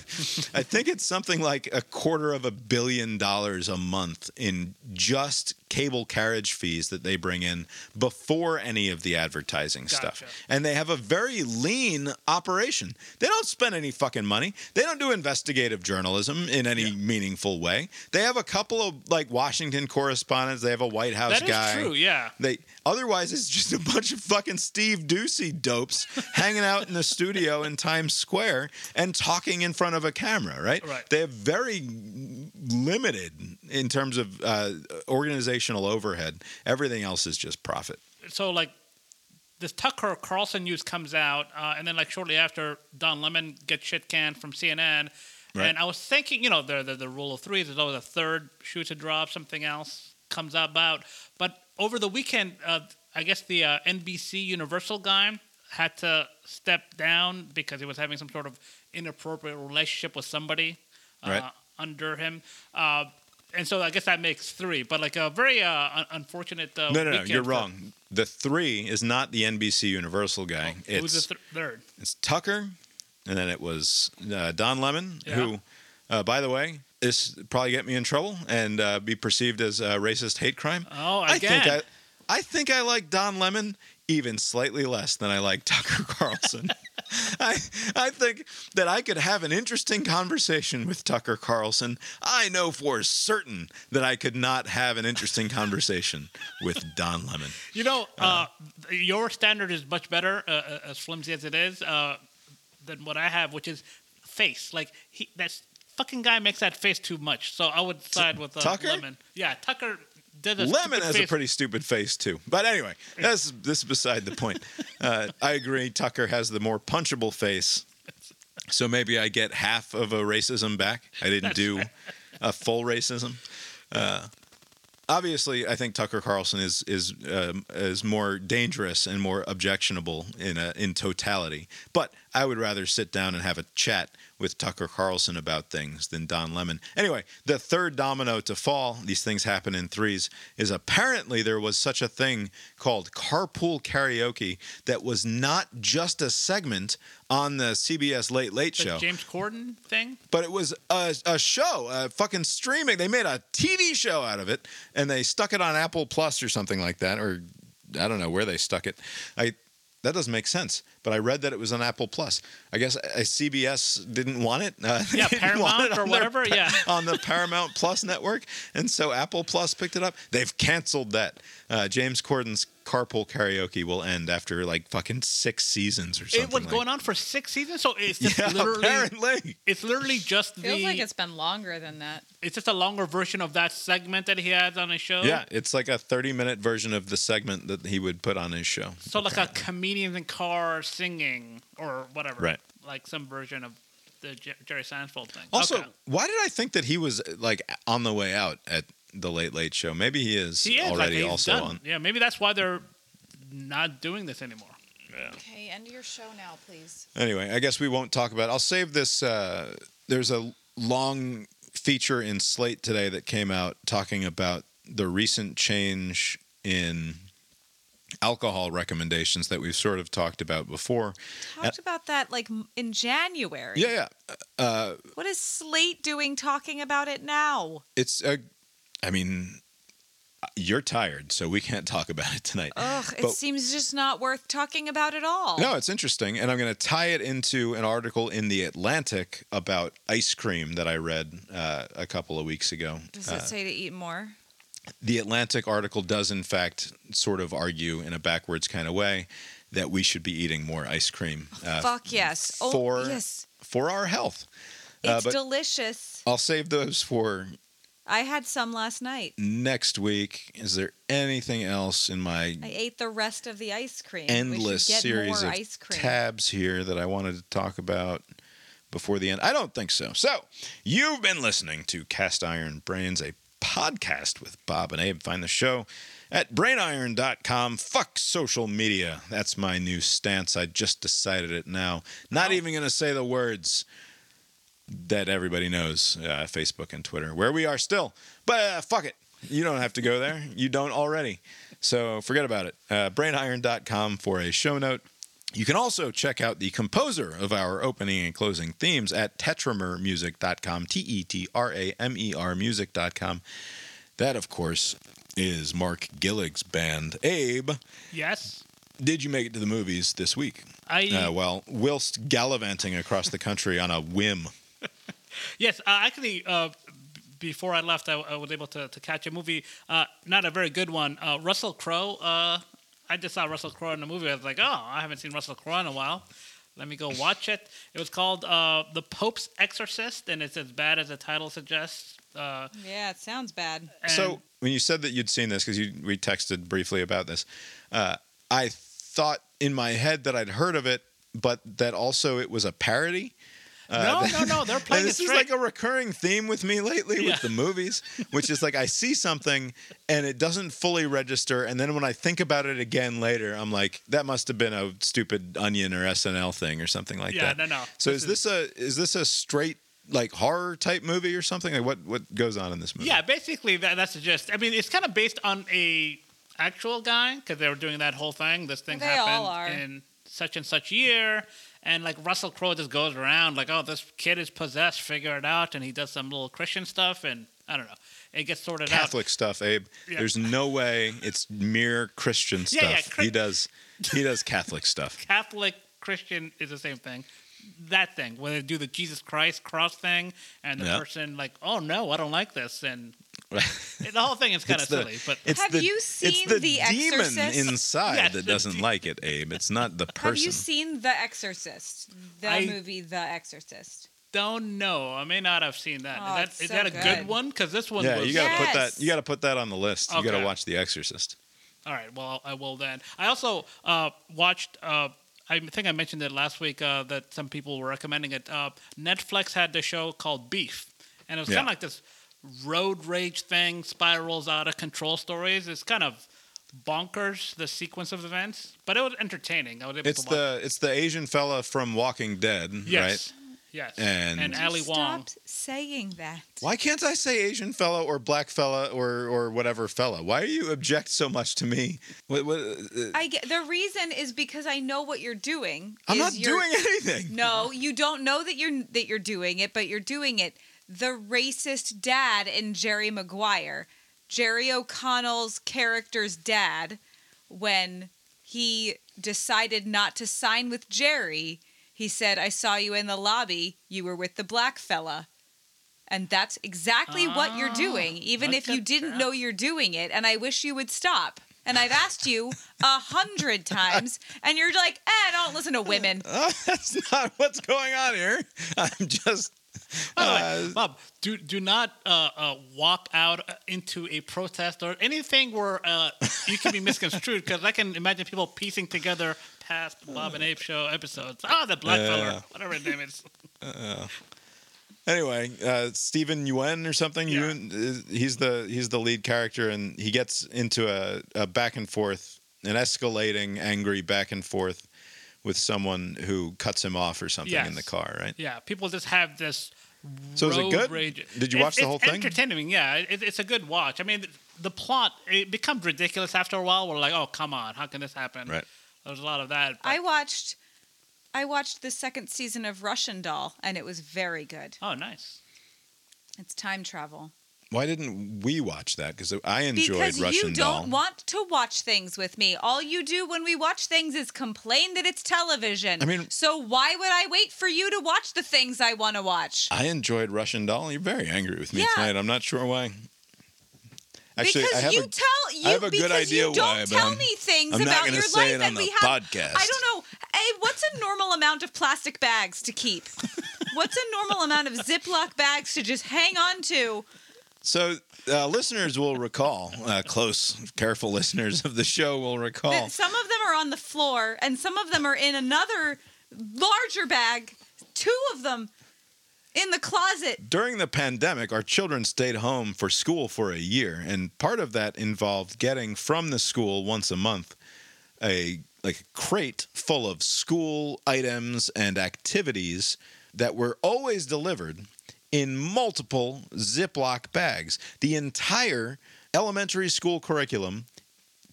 I think it's something like a quarter of a billion dollars a month in just cable carriage fees that they bring in before any of the advertising stuff. And they have a very lean operation. They don't spend any fucking money. They don't do investigative journalism in any meaningful way. They have a couple of like Washington correspondents. They have a White House guy. That is guy. true, yeah. They otherwise it's just a bunch of fucking Steve Doocy dopes hanging out in the studio in Times Square and talking in front of a camera, right? Right. They have very limited in terms of uh, organizational overhead. Everything else is just profit. so like this Tucker Carlson news comes out, uh, and then like shortly after, Don Lemon gets shit canned from CNN. Right. And I was thinking, you know, the, the the rule of three. There's always a third shoe to drop. Something else comes about. But over the weekend, uh, I guess the uh, NBC Universal guy had to step down because he was having some sort of inappropriate relationship with somebody uh, Right. under him. And so I guess that makes three, but like a very uh, un- unfortunate. Uh, No, no, no, you're for- wrong. The three is not the NBC Universal guy. Was it's the th- third? it's Tucker, and then it was uh, Don Lemon, Yeah. who, uh, by the way, this probably get me in trouble and uh, be perceived as a racist hate crime. Oh, I think again. I, I think I like Don Lemon even slightly less than I like Tucker Carlson. I I think that I could have an interesting conversation with Tucker Carlson. I know for certain that I could not have an interesting conversation with Don Lemon. You know, uh, your standard is much better, uh, uh, as flimsy as it is, uh, than what I have, which is face. Like he, that fucking guy makes that face too much. So I would side with uh, Tucker? Lemon. Yeah, Tucker Lemon has a pretty stupid face too. But anyway, that's this is beside the point. Uh, I agree. Tucker has the more punchable face, so maybe I get half of a racism back. I didn't do a full racism. Uh, obviously, I think Tucker Carlson is is um, is more dangerous and more objectionable in a, in totality. But I would rather sit down and have a chat with Tucker Carlson about things than Don Lemon. Anyway, the third domino to fall, these things happen in threes, is apparently there was such a thing called carpool karaoke that was not just a segment on the CBS Late Late The Show James Corden thing. but it was a, a show, a fucking streaming. They made a TV show out of it, and they stuck it on Apple Plus or something like that, or I don't know where they stuck it. I that doesn't make sense. But I read that it was on Apple Plus. I guess uh, CBS didn't want it. Uh, Yeah, Paramount it or on their whatever, yeah. on the Paramount Plus network, and so Apple Plus picked it up. They've canceled that. Uh, James Corden's Carpool Karaoke will end after like fucking six seasons or something. It was like- going on for six seasons, so it's just Yeah, literally. apparently. It's literally just Feels the. like it's been longer than that. it's just a longer version of that segment that he has on his show. Yeah, it's like a 30 minute version of the segment that he would put on his show. So like a comedian in car singing or whatever. Right. Like some version of the Jerry Seinfeld thing. Also, Okay. why did I think that he was like on the way out at the Late Late Show? Maybe he is, he is already like, also done. on. Yeah, maybe that's why they're not doing this anymore. Okay, end your show now, please. Anyway, I guess we won't talk about. It. I'll save this. Uh, there's a long feature in Slate today that came out talking about the recent change in alcohol recommendations that we've sort of talked about before. Talked about that like in January. Yeah, yeah. Uh, What is Slate doing talking about it now? it's a. I mean, you're tired, so we can't talk about it tonight. Ugh, it seems just not worth talking about at all. No, it's interesting, and I'm going to tie it into an article in the Atlantic about ice cream that I read uh, a couple of weeks ago. Does Uh, it say to eat more? the Atlantic article does, in fact, sort of argue in a backwards kind of way that we should be eating more ice cream uh, Fuck yes. Oh, for yes. for our health. Uh, It's but delicious. I'll save those for I had some last night. next week. Is there anything else in my I ate the rest of the ice cream. endless we should get series of ice cream. tabs here that I wanted to talk about before the end? I don't think so. So, you've been listening to Cast Iron Brains, a podcast with Bob and Abe. Find the show at brainiron.com. Fuck social media. That's my new stance. I just decided it now. Not oh. even going to say the words that everybody knows uh, Facebook and Twitter, where we are still But uh, fuck it. You don't have to go there. You don't already. So forget about it. Uh, brainiron.com for a show note. You can also check out the composer of our opening and closing themes at tetramermusic.com, T E T R A M E R music.com. That, of course, is Mark Gillig's band. Abe, Yes. did you make it to the movies this week? I Uh, well, whilst gallivanting across the country on a whim. Yes, uh, actually, uh, before I left, I, I was able to, to catch a movie, uh, not a very good one. Uh, Russell Crowe. Uh, I just saw Russell Crowe in the movie. I was like, oh, I haven't seen Russell Crowe in a while. Let me go watch it. It was called uh, The Pope's Exorcist, and it's as bad as the title suggests. Uh, Yeah, it sounds bad. and- So when you said that you'd seen this, because we texted briefly about this, uh, I thought in my head that I'd heard of it, but that also it was a parody. Uh, no, no, no, they're playing it this is like a recurring theme with me lately Yeah. with the movies, which is like I see something and it doesn't fully register, and then when I think about it again later, I'm like, that must have been a stupid Onion or SNL thing or something like Yeah, that. Yeah, no, no. So This is this a is this a straight like horror type movie or something? Like what what goes on in this movie? Yeah, basically that, that's the gist. I mean, it's kind of based on a actual guy because they were doing that whole thing. This thing They happened all are. in such and such year, and like Russell Crowe just goes around like, oh, this kid is possessed, figure it out, and he does some little Christian stuff, and I don't know, it gets sorted out. Catholic stuff, Abe. Yeah. There's no way it's mere Christian stuff. Yeah, yeah, he does he does Catholic stuff. Catholic Christian is the same thing. That thing where they do the Jesus Christ cross thing, and the Yeah. person like, oh no, I don't like this, and the whole thing is kind of silly. But It's Have the, you it's seen the The demon Exorcist? inside Yes, that doesn't de- like it, Abe. It's not the person. Have you seen The Exorcist? The I- movie The Exorcist. don't know. I may not have seen that. Oh, is that, it's is so that a good, good. one? Because this one yeah, was. you got to put that. You got to put that on the list. You got to watch The Exorcist. All right. Well, I will then. I also uh, watched. Uh, I think I mentioned it last week uh, that some people were recommending it. Uh, Netflix had the show called Beef, and it was Yeah. kind of like this road rage thing, spirals out of control stories. It's kind of bonkers the sequence of events, but it was entertaining. I was able It's to watch. the it's the Asian fella from Walking Dead, yes, right? yes, And- and Ali Wong. Stop saying that. Why can't I say Asian fella or black fella or or whatever fella? Why do you object so much to me? What, what, uh, I get the reason is because I know what you're doing. I'm is not you're- doing anything. No, you don't know that you're that you're doing it, but you're doing it. The racist dad in Jerry Maguire, Jerry O'Connell's character's dad, when he decided not to sign with Jerry, he said, "I saw you in the lobby. You were with the black fella." And that's exactly what you're doing, even if you didn't that. know you're doing it. And I wish you would stop. And I've asked you a hundred times, and you're like, "Eh, don't listen to women." Oh, that's not what's going on here. I'm just. By the uh, way, Bob, do do not uh, uh, walk out uh, into a protest or anything where uh, you can be misconstrued because I can imagine people piecing together past Bob and Abe show episodes. Ah, the black fella, whatever his name is. Anyway, uh, Steven Yeun or something. Yeah. Yeun, he's the he's the lead character, and he gets into a, a back and forth, an escalating, angry back and forth with someone who cuts him off or something in the car. Right. Yeah, people just have this. So is it road good? Rage. Did you It's- watch the it's whole thing? Entertaining, yeah. It, it's a good watch. I mean, the, the plot it becomes ridiculous after a while. We're like, oh come on, how can this happen? Right. There's a lot of that. but- I watched I watched the second season of Russian Doll and it was very good. oh, nice. It's time travel. Why didn't we watch that? Because I enjoyed because Russian you Doll. don't want to watch things with me. All you do when we watch things is complain that it's television. I mean- so why would I wait for you to watch the things I want to watch? I enjoyed Russian Doll. You're very angry with me Yeah. tonight. I'm not sure why. Actually, because I have you a, tell you I have a good because idea you don't why, tell I'm- me things I'm about your life it on and the we have podcast. I don't know. Hey, what's a normal amount of plastic bags to keep? what's a normal amount of Ziploc bags to just hang on to? So, uh, listeners will recall, uh, close, careful listeners of the show will recall. Some of them are on the floor, and some of them are in another larger bag. Two of them in the closet. During the pandemic, our children stayed home for school for a year, and part of that involved getting from the school once a month a like a crate full of school items and activities that were always delivered in multiple Ziploc bags. The entire elementary school curriculum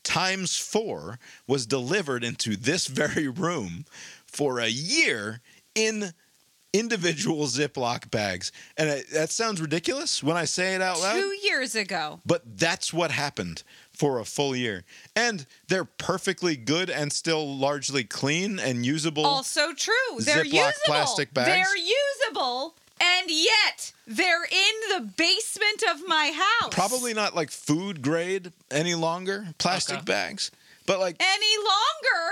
times four was delivered into this very room for a year in individual Ziploc bags. And that sounds ridiculous when I say it out loud. Two years ago. But that's what happened for a full year. And they're perfectly good and still largely clean and usable. Also true. They're Ziploc usable. plastic bags? They're usable, and yet they're in the basement of my house. Probably not like food grade any longer, plastic Okay. bags. But like any longer.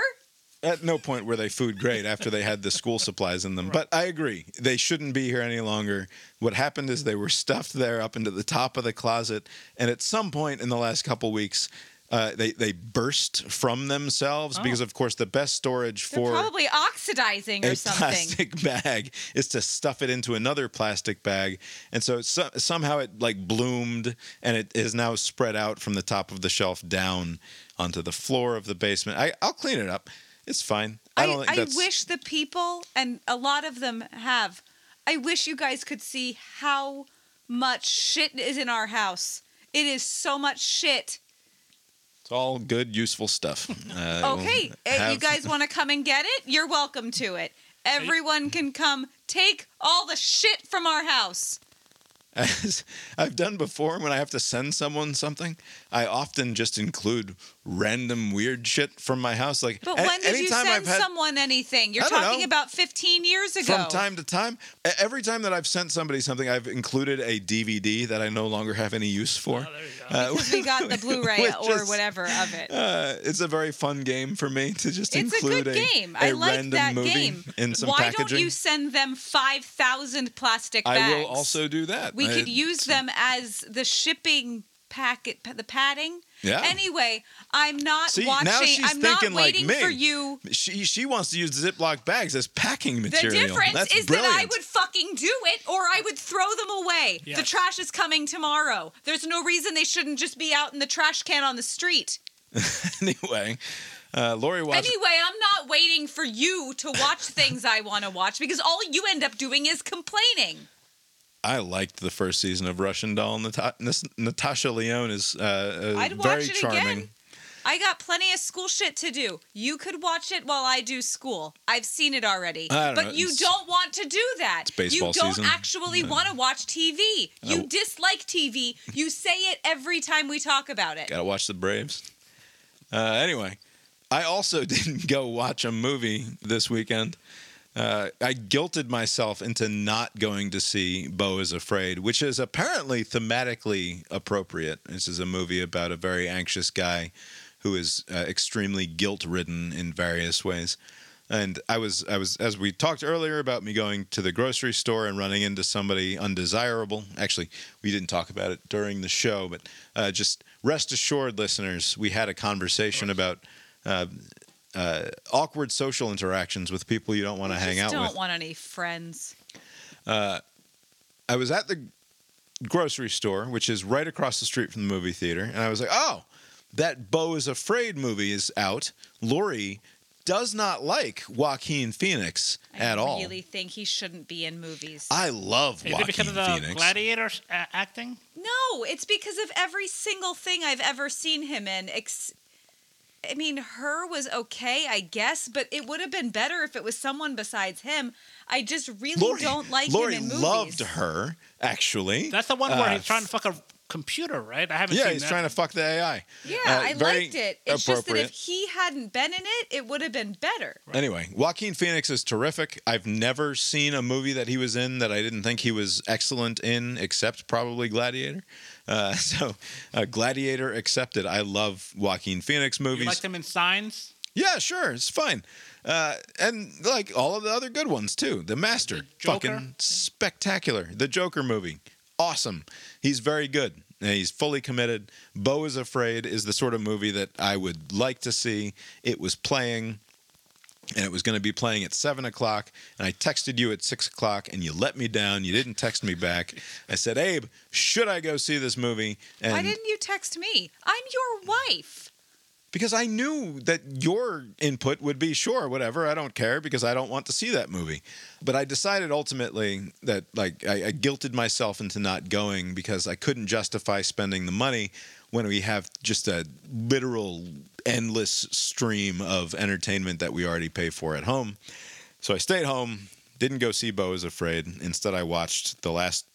at no point were they food grade after they had the school supplies in them. But I agree. They shouldn't be here any longer. What happened is they were stuffed there up into the top of the closet. And at some point in the last couple weeks, uh, they, they burst from themselves because, of course, the best storage They're for probably oxidizing or a something. plastic bag is to stuff it into another plastic bag and so, so somehow it like bloomed and it is now spread out from the top of the shelf down onto the floor of the basement I, i'll clean it up it's fine i I, don't think I wish the people, and a lot of them have, I wish you guys could see how much shit is in our house. It is so much shit. It's all good useful stuff Uh, Okay, we'll uh, you guys want to come and get it? You're welcome to it. Everyone can come take all the shit from our house. As I've done before, when I have to send someone something, I often just include random weird shit from my house. Like, But a- when did you send I've had- someone anything? You're talking know. about 15 years ago. From time to time, every time that I've sent somebody something, I've included a DVD that I no longer have any use for. Oh, there you go. Uh, because we got the Blu-ray or is- whatever of it. uh, it's a very fun game for me to just It's a include good game. a I like random that movie game. in some Why packaging. don't you send them 5,000 plastic bags? I will also do that. We I- could use them as the shipping packet, the padding. Yeah. Anyway, I'm not See, watching. now she's I'm not thinking like waiting me. for you. She she wants to use Ziploc bags as packing material. The difference That's is brilliant. that I would fucking do it or I would throw them away. The trash is coming tomorrow. There's no reason they shouldn't just be out in the trash can on the street. anyway. Uh, Lori watched. Anyway, I'm not waiting for you to watch things I want to watch because all you end up doing is complaining. I liked the first season of Russian Doll. Nata- Natasha Lyonne is uh, uh, I'd watch very it charming. again. I got plenty of school shit to do. You could watch it while I do school. I've seen it already. But know, you it's- don't want to do that. It's baseball you don't season. actually want to watch TV. You Oh. dislike TV. You say it every time we talk about it. Gotta watch the Braves. Uh, anyway, I also didn't go watch a movie this weekend. Uh, I guilted myself into not going to see Beau is Afraid, which is apparently thematically appropriate. This is a movie about a very anxious guy who is uh, extremely guilt ridden in various ways. And I was, I was, as we talked earlier about me going to the grocery store and running into somebody undesirable. Actually, we didn't talk about it during the show, but uh, just rest assured, listeners, we had a conversation about uh, uh, awkward social interactions with people you don't want to hang Just out don't with. want any friends. I was at the grocery store, which is right across the street from the movie theater, and I was like, "Oh, that Beau is Afraid movie is out." Lori does not like Joaquin Phoenix at all. I all. really think he shouldn't be in movies. I love Is Joaquin it because of the Phoenix. gladiators uh, acting? No, it's because of every single thing I've ever seen him in. Ex- I mean, her was okay, I guess, but it would have been better if it was someone besides him. I just really Lori, don't like Lori him in movies. loved her actually. That's the one where Uh, he's trying to fuck a computer, right? I haven't seen it. yeah, he's that. trying to fuck the AI. Yeah, Uh, I liked it. It's just that if he hadn't been in it, it would have been better. Anyway, Joaquin Phoenix is terrific. I've never seen a movie that he was in that I didn't think he was excellent in, except probably Gladiator. Uh, so, uh, Gladiator accepted. I love Joaquin Phoenix movies. You liked him in Signs? yeah, sure, it's fine. Uh, and like all of the other good ones too. The Master, The fucking spectacular. The Joker movie, awesome. He's very good. He's fully committed. Beau is Afraid is the sort of movie that I would like to see. It was playing and it was going to be playing at seven o'clock. And I texted you at six o'clock, and you let me down. You didn't text me back. I said, "Abe, should I go see this movie?" And Why didn't you text me? I'm your wife. because I knew that your input would be sure, whatever. I don't care because I don't want to see that movie. But I decided ultimately that like I, I guilted myself into not going because I couldn't justify spending the money when we have just a literal endless stream of entertainment that we already pay for at home. So I stayed home, didn't go see Beau is Afraid. Instead, I watched the last.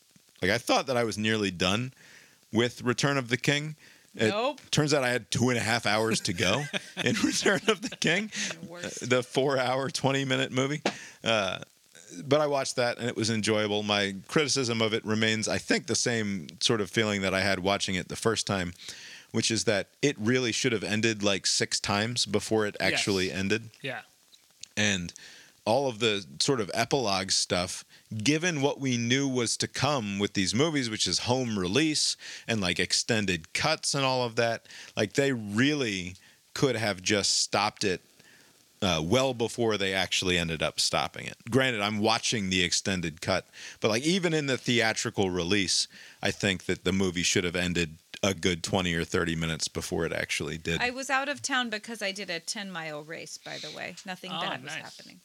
Like I thought that I was nearly done with Return of the King. It Nope. turns out I had two and a half hours to go in Return of the King, the four-hour, twenty-minute movie. Uh, but I watched that and it was enjoyable. My criticism of it remains, I think, the same sort of feeling that I had watching it the first time, which is that it really should have ended like six times before it actually Yes. ended Yeah. and all of the sort of epilogue stuff given what we knew was to come with these movies which is home release and like extended cuts and all of that like they really could have just stopped it uh, well before they actually ended up stopping it granted i'm watching the extended cut but like even in the theatrical release i think that the movie should have ended a good 20 or 30 minutes before it actually did I was out of town because I did a 10 mile race, by the way. Nothing Oh, bad was happening.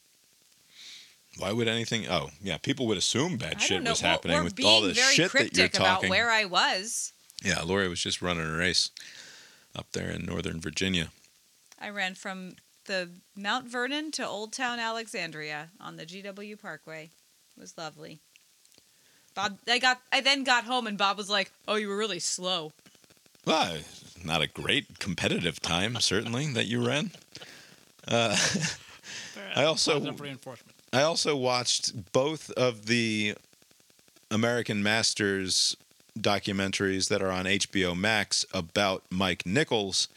Why would anything? Oh, yeah, people would assume bad I shit know. was Well, happening we're with being all the very shit that you're cryptic about where I was. yeah, Lori was just running a race up there in Northern Virginia. I ran from the Mount Vernon to Old Town Alexandria on the GW Parkway. It was lovely. Bob, I got, I then got home and Bob was like, "Oh, you were really slow." Well, not a great competitive time, certainly that you ran. Uh, I also reinforcement. I also watched both of the American Masters documentaries that are on HBO Max about Mike Nichols.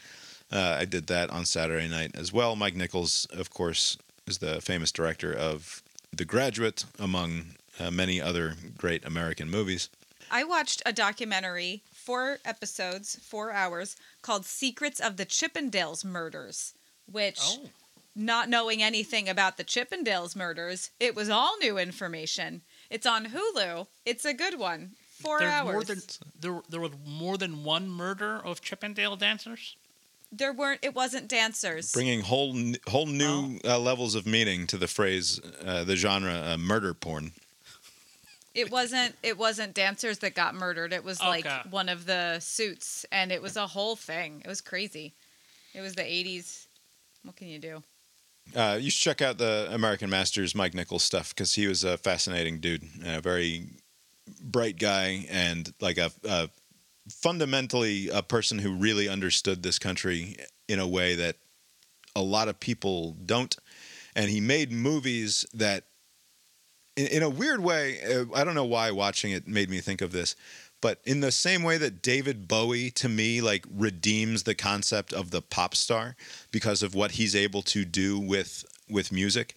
Uh, I did that on Saturday night as well. Mike Nichols, of course, is the famous director of The Graduate, among uh, many other great American movies. I watched a documentary, four episodes, four hours, called "Secrets of the Chippendales Murders," which. Oh. Not knowing anything about the Chippendales murders, it was all new information. It's on Hulu. It's a good one. Four There's hours. more than there, there was more than one murder of Chippendale dancers. There weren't. It wasn't dancers. Bringing whole whole new uh, levels of meaning to the phrase, uh, the genre, uh, murder porn. It wasn't. It wasn't dancers that got murdered. It was like one of the suits, and it was a whole thing. It was crazy. It was the '80s. What can you do? Uh, you should check out the American Masters Mike Nichols stuff because he was a fascinating dude, a very bright guy, and like a, a fundamentally a person who really understood this country in a way that a lot of people don't. And he made movies that, in, in a weird way, uh, I don't know why watching it made me think of this, but in the same way that David Bowie to me like redeems the concept of the pop star because of what he's able to do with with music.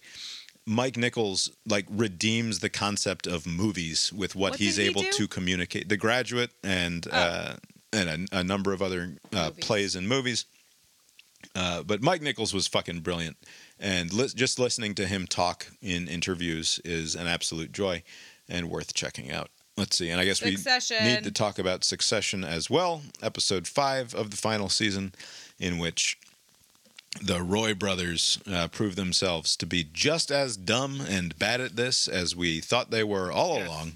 Mike Nichols like redeems the concept of movies with what, What he's he able do? to communicate. The Graduate and uh, and a, a number of other uh, plays and movies. Uh, but Mike Nichols was fucking brilliant, and li- just listening to him talk in interviews is an absolute joy and worth checking out. Let's see, and I guess we need to talk about Succession as well, episode five of the final season, in which the Roy brothers uh, prove themselves to be just as dumb and bad at this as we thought they were all along,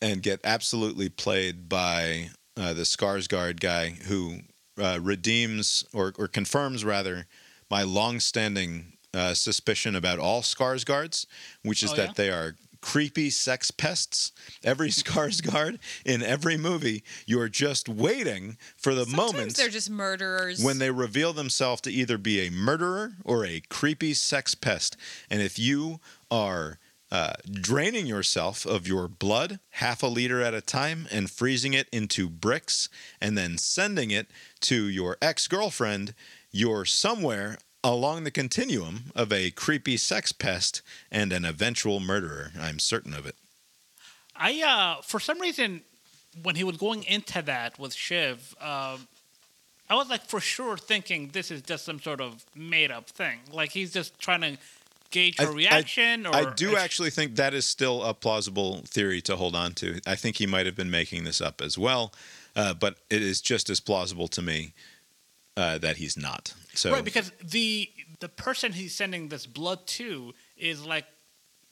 and get absolutely played by uh, the Skarsgård guy who uh, redeems or, or confirms rather my long-standing uh, suspicion about all Skarsgårds, which is Oh, that yeah? they are creepy sex pests. Every Skarsgård in every movie, you're just waiting for the Sometimes moment they're just murderers. when they reveal themselves to either be a murderer or a creepy sex pest. And if you are uh, draining yourself of your blood half a liter at a time and freezing it into bricks and then sending it to your ex girlfriend, you're somewhere along the continuum of a creepy sex pest and an eventual murderer. I'm certain of it. I uh, for some reason, when he was going into that with Shiv, um, I was like for sure thinking this is just some sort of made up thing. Like he's just trying to gauge her I- I- reaction. or I do actually think that is still a plausible theory to hold on to. I think he might have been making this up as well, uh, but it is just as plausible to me uh, that he's not. So Right, because the the person he's sending this blood to is like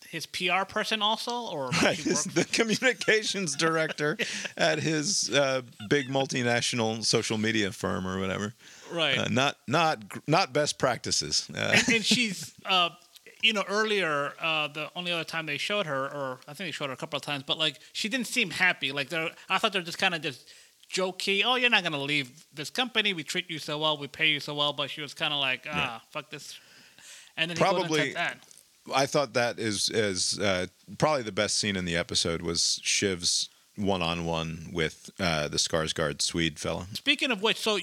his PR person also, or Right, he the communications director at his uh, big multinational social media firm or whatever. right. Uh, not not not best practices. Uh, and, and she's uh you know earlier uh the only other time they showed her or i think they showed her a couple of times but like she didn't seem happy like they're i thought they're just kind of just jokey oh you're not gonna leave this company. We treat you so well. We pay you so well. But she was kind of like ah fuck this. And then he goes and Probably- that. I thought that is is uh, probably the best scene in the episode was Shiv's one on one with uh, the Skarsgård Swede fella. speaking of which so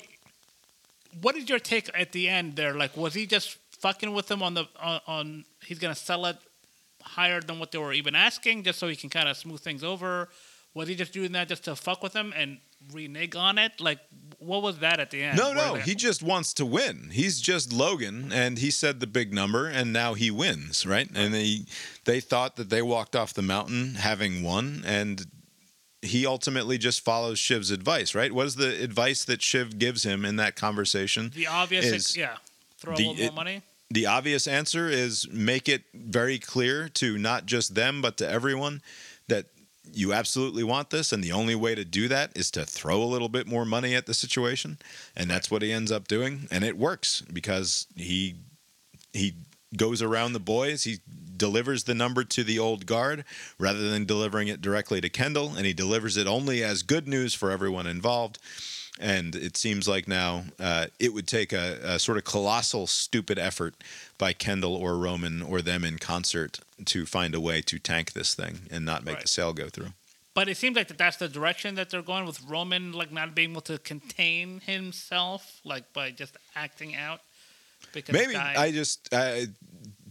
what is your take at the end there? Like was he just fucking with them on the on, on he's gonna sell it higher than what they were even asking just so he can kind of smooth things over? Was he just doing that just to fuck with them and renege on it like what was that at the end No, no, he just wants to win. He's just Logan, and he said the big number, and now he wins, right? And they they thought that they walked off the mountain having won, and he ultimately just follows Shiv's advice, right? What is the advice that Shiv gives him in that conversation? the obvious is yeah throw the- a little more money the obvious answer is make it very clear to not just them but to everyone that you absolutely want this and the only way to do that is to throw a little bit more money at the situation and that's what he ends up doing and it works because he he goes around the boys he delivers the number to the old guard rather than delivering it directly to Kendall and he delivers it only as good news for everyone involved and it seems like now uh, it would take a, a sort of colossal, stupid effort by Kendall or Roman or them in concert to find a way to tank this thing and not make Right. the sale go through. but it seems like that that's the direction that they're going with roman like not being able to contain himself like by just acting out because Maybe I just, uh,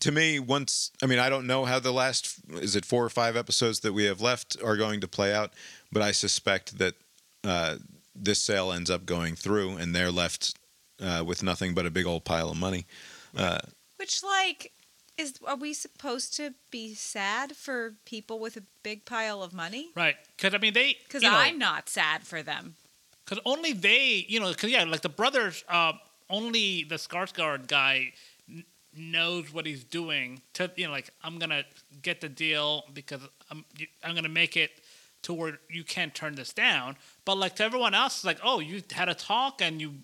to me, once I mean, I don't know how the last is it four or five episodes that we have left are going to play out, but I suspect that uh, this sale ends up going through and they're left uh, with nothing but a big old pile of money. Uh, Which, like, is are we supposed to be sad for people with a big pile of money? right because i mean they Because you know, I'm not sad for them. Because only they, you know, because yeah, like the brothers, uh, only the Skarsgård guy n- knows what he's doing. To you know, like I'm gonna get the deal because I'm I'm gonna make it to where you can't turn this down. But like to everyone else, it's like oh, you had a talk and you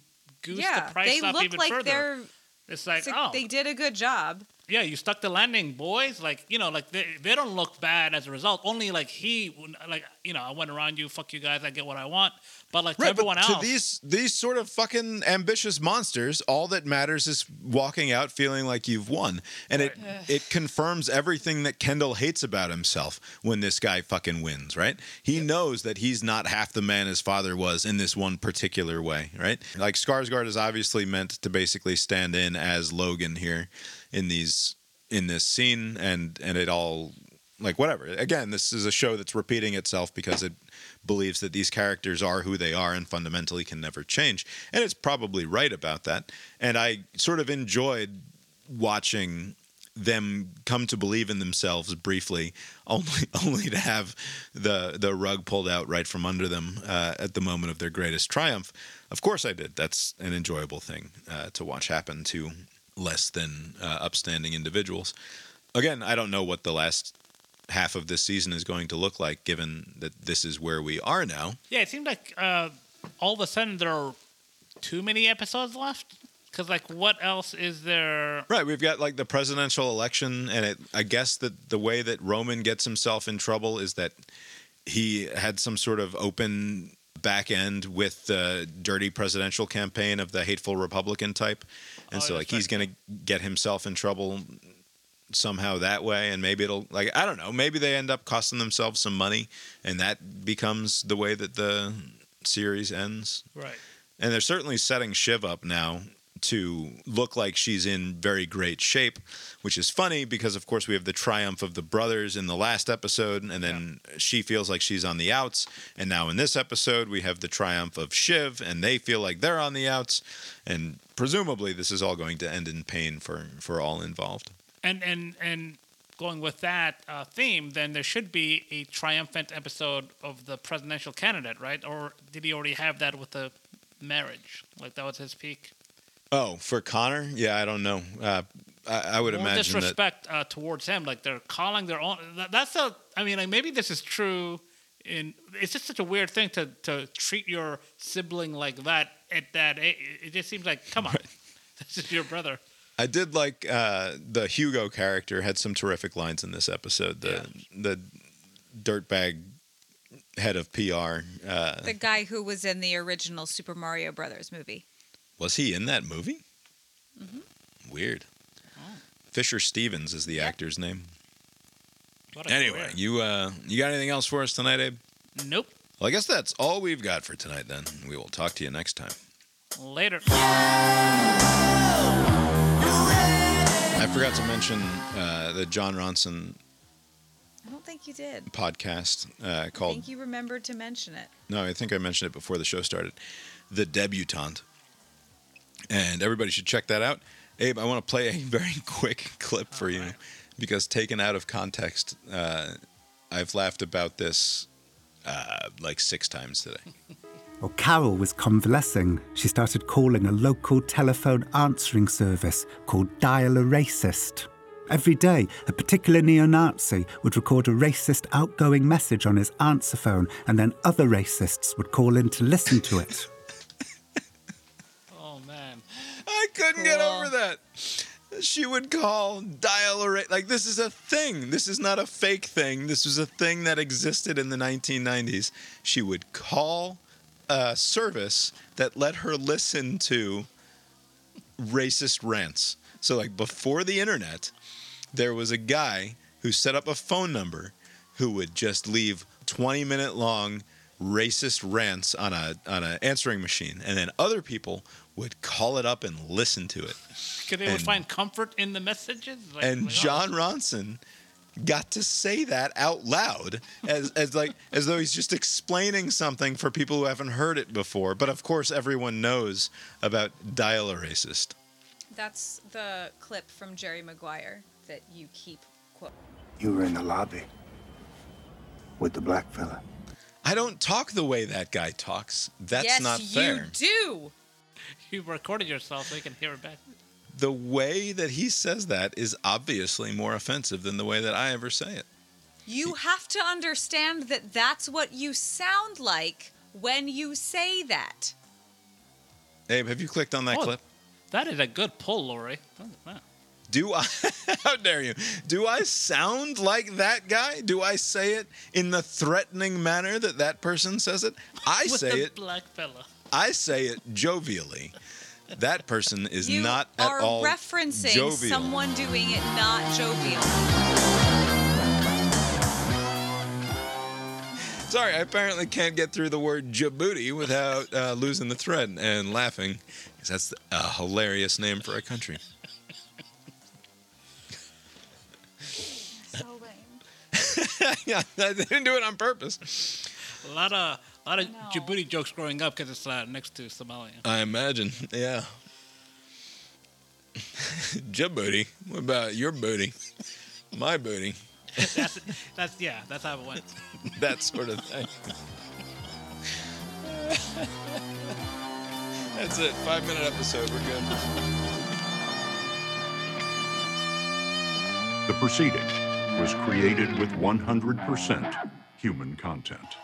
goosed yeah, the price up even like further. It's like it's like oh, They did a good job. Yeah, you stuck the landing, boys. Like you know, like they they don't look bad as a result. Only like he, like you know, I went around you, fuck you guys, I get what I want. But like to everyone but else, to these these sort of fucking ambitious monsters, all that matters is walking out feeling like you've won, and it it confirms everything that Kendall hates about himself when this guy fucking wins. Right? He knows that he's not half the man his father was in this one particular way. Right? Like Skarsgård is obviously meant to basically stand in as Logan here in these in this scene, and and it all like whatever. Again, this is a show that's repeating itself because it believes that these characters are who they are and fundamentally can never change. And it's probably right about that. And I sort of enjoyed watching them come to believe in themselves briefly, only only to have the the rug pulled out right from under them uh, at the moment of their greatest triumph. Of course, I did. That's an enjoyable thing uh, to watch happen to less than uh, upstanding individuals. Again, I don't know what the last half of this season is going to look like, given that this is where we are now. Yeah, it seemed like uh, all of a sudden there are too many episodes left. Because like, what else is there? Right, we've got like the presidential election, and it, I guess that the way that Roman gets himself in trouble is that he had some sort of open back end with the dirty presidential campaign of the hateful Republican type, and Oh, so like he's going to get himself in trouble somehow that way, and maybe it'll like I don't know, maybe they end up costing themselves some money, and that becomes the way that the series ends. Right. And they're certainly setting Shiv up now to look like she's in very great shape, which is funny because, of course, we have the triumph of the brothers in the last episode, and then she feels like she's on the outs. And now in this episode, we have the triumph of Shiv, and they feel like they're on the outs. And presumably, this is all going to end in pain for, for all involved. And and and going with that uh, theme, then there should be a triumphant episode of the presidential candidate, right? Or did he already have that with the marriage. Like that was his peak. Oh, for Connor? Yeah, I don't know. Uh, I, I would More imagine that. disrespect uh, towards him. Like they're calling their own. That, that's a. I mean, like maybe this is true. In it's just such a weird thing to to treat your sibling like that at that age. It just seems like, come on, this is your brother. I did like uh, the Hugo character had some terrific lines in this episode. The the dirtbag head of PR. Uh, The guy who was in the original Super Mario Brothers movie. Was he in that movie? Weird. Fisher Stevens is the actor's name. Anyway, career. you uh, you got anything else for us tonight, Abe? nope. Well, I guess that's all we've got for tonight. Then we will talk to you next time. Later. I forgot to mention uh, the Jon Ronson I don't think you did. podcast uh, I called think you remembered to mention it. No, I think I mentioned it before the show started. The Debutante. And everybody should check that out. Abe, I want to play a very quick clip for you because taken out of context, uh, I've laughed about this uh, like six times today. While Carol was convalescing, she started calling a local telephone answering service called Dial a Racist. Every day, a particular neo Nazi would record a racist outgoing message on his answer phone, and then other racists would call in to listen to it. I couldn't get over that. She would call, dial a like this is a thing. This is not a fake thing. This was a thing that existed in the 1990s. She would call a service that let her listen to racist rants. So like before the internet, there was a guy who set up a phone number who would just leave 20 minute long racist rants on a on an answering machine and then other people would call it up and listen to it. Because they would find comfort in the messages. Like, and like, oh, Jon Ronson got to say that out loud as as like as though he's just explaining something for people who haven't heard it before. But of course everyone knows about dial a racist. That's the clip from Jerry Maguire that you keep quoting. You were in the lobby with the black fella. I don't talk the way that guy talks. That's yes, not fair. you do. You recorded yourself so you can hear it back. The way that he says that is obviously more offensive than the way that I ever say it. You have to understand that that's what you sound like when you say that. Abe, have you clicked on that Oh, clip? That is a good pull, Lori. Oh, wow. Do I? How dare you? Do I sound like that guy? Do I say it in the threatening manner that that person says it? I With say the it. black fella. I say it jovially. That person is You not at all. You are referencing jovial. someone doing it not jovial. Sorry, I apparently can't get through the word Djibouti without uh, losing the thread and laughing, because that's a hilarious name for a country. yeah, I didn't do it on purpose. A lot of a lot of. Djibouti jokes growing up because it's uh, next to Somalia. I imagine, yeah. Djibouti. What about your booty? My booty. That's that's yeah. That's how it went. that sort of thing. That's it. Five minute episode. We're good. The proceeding was created with 100% human content.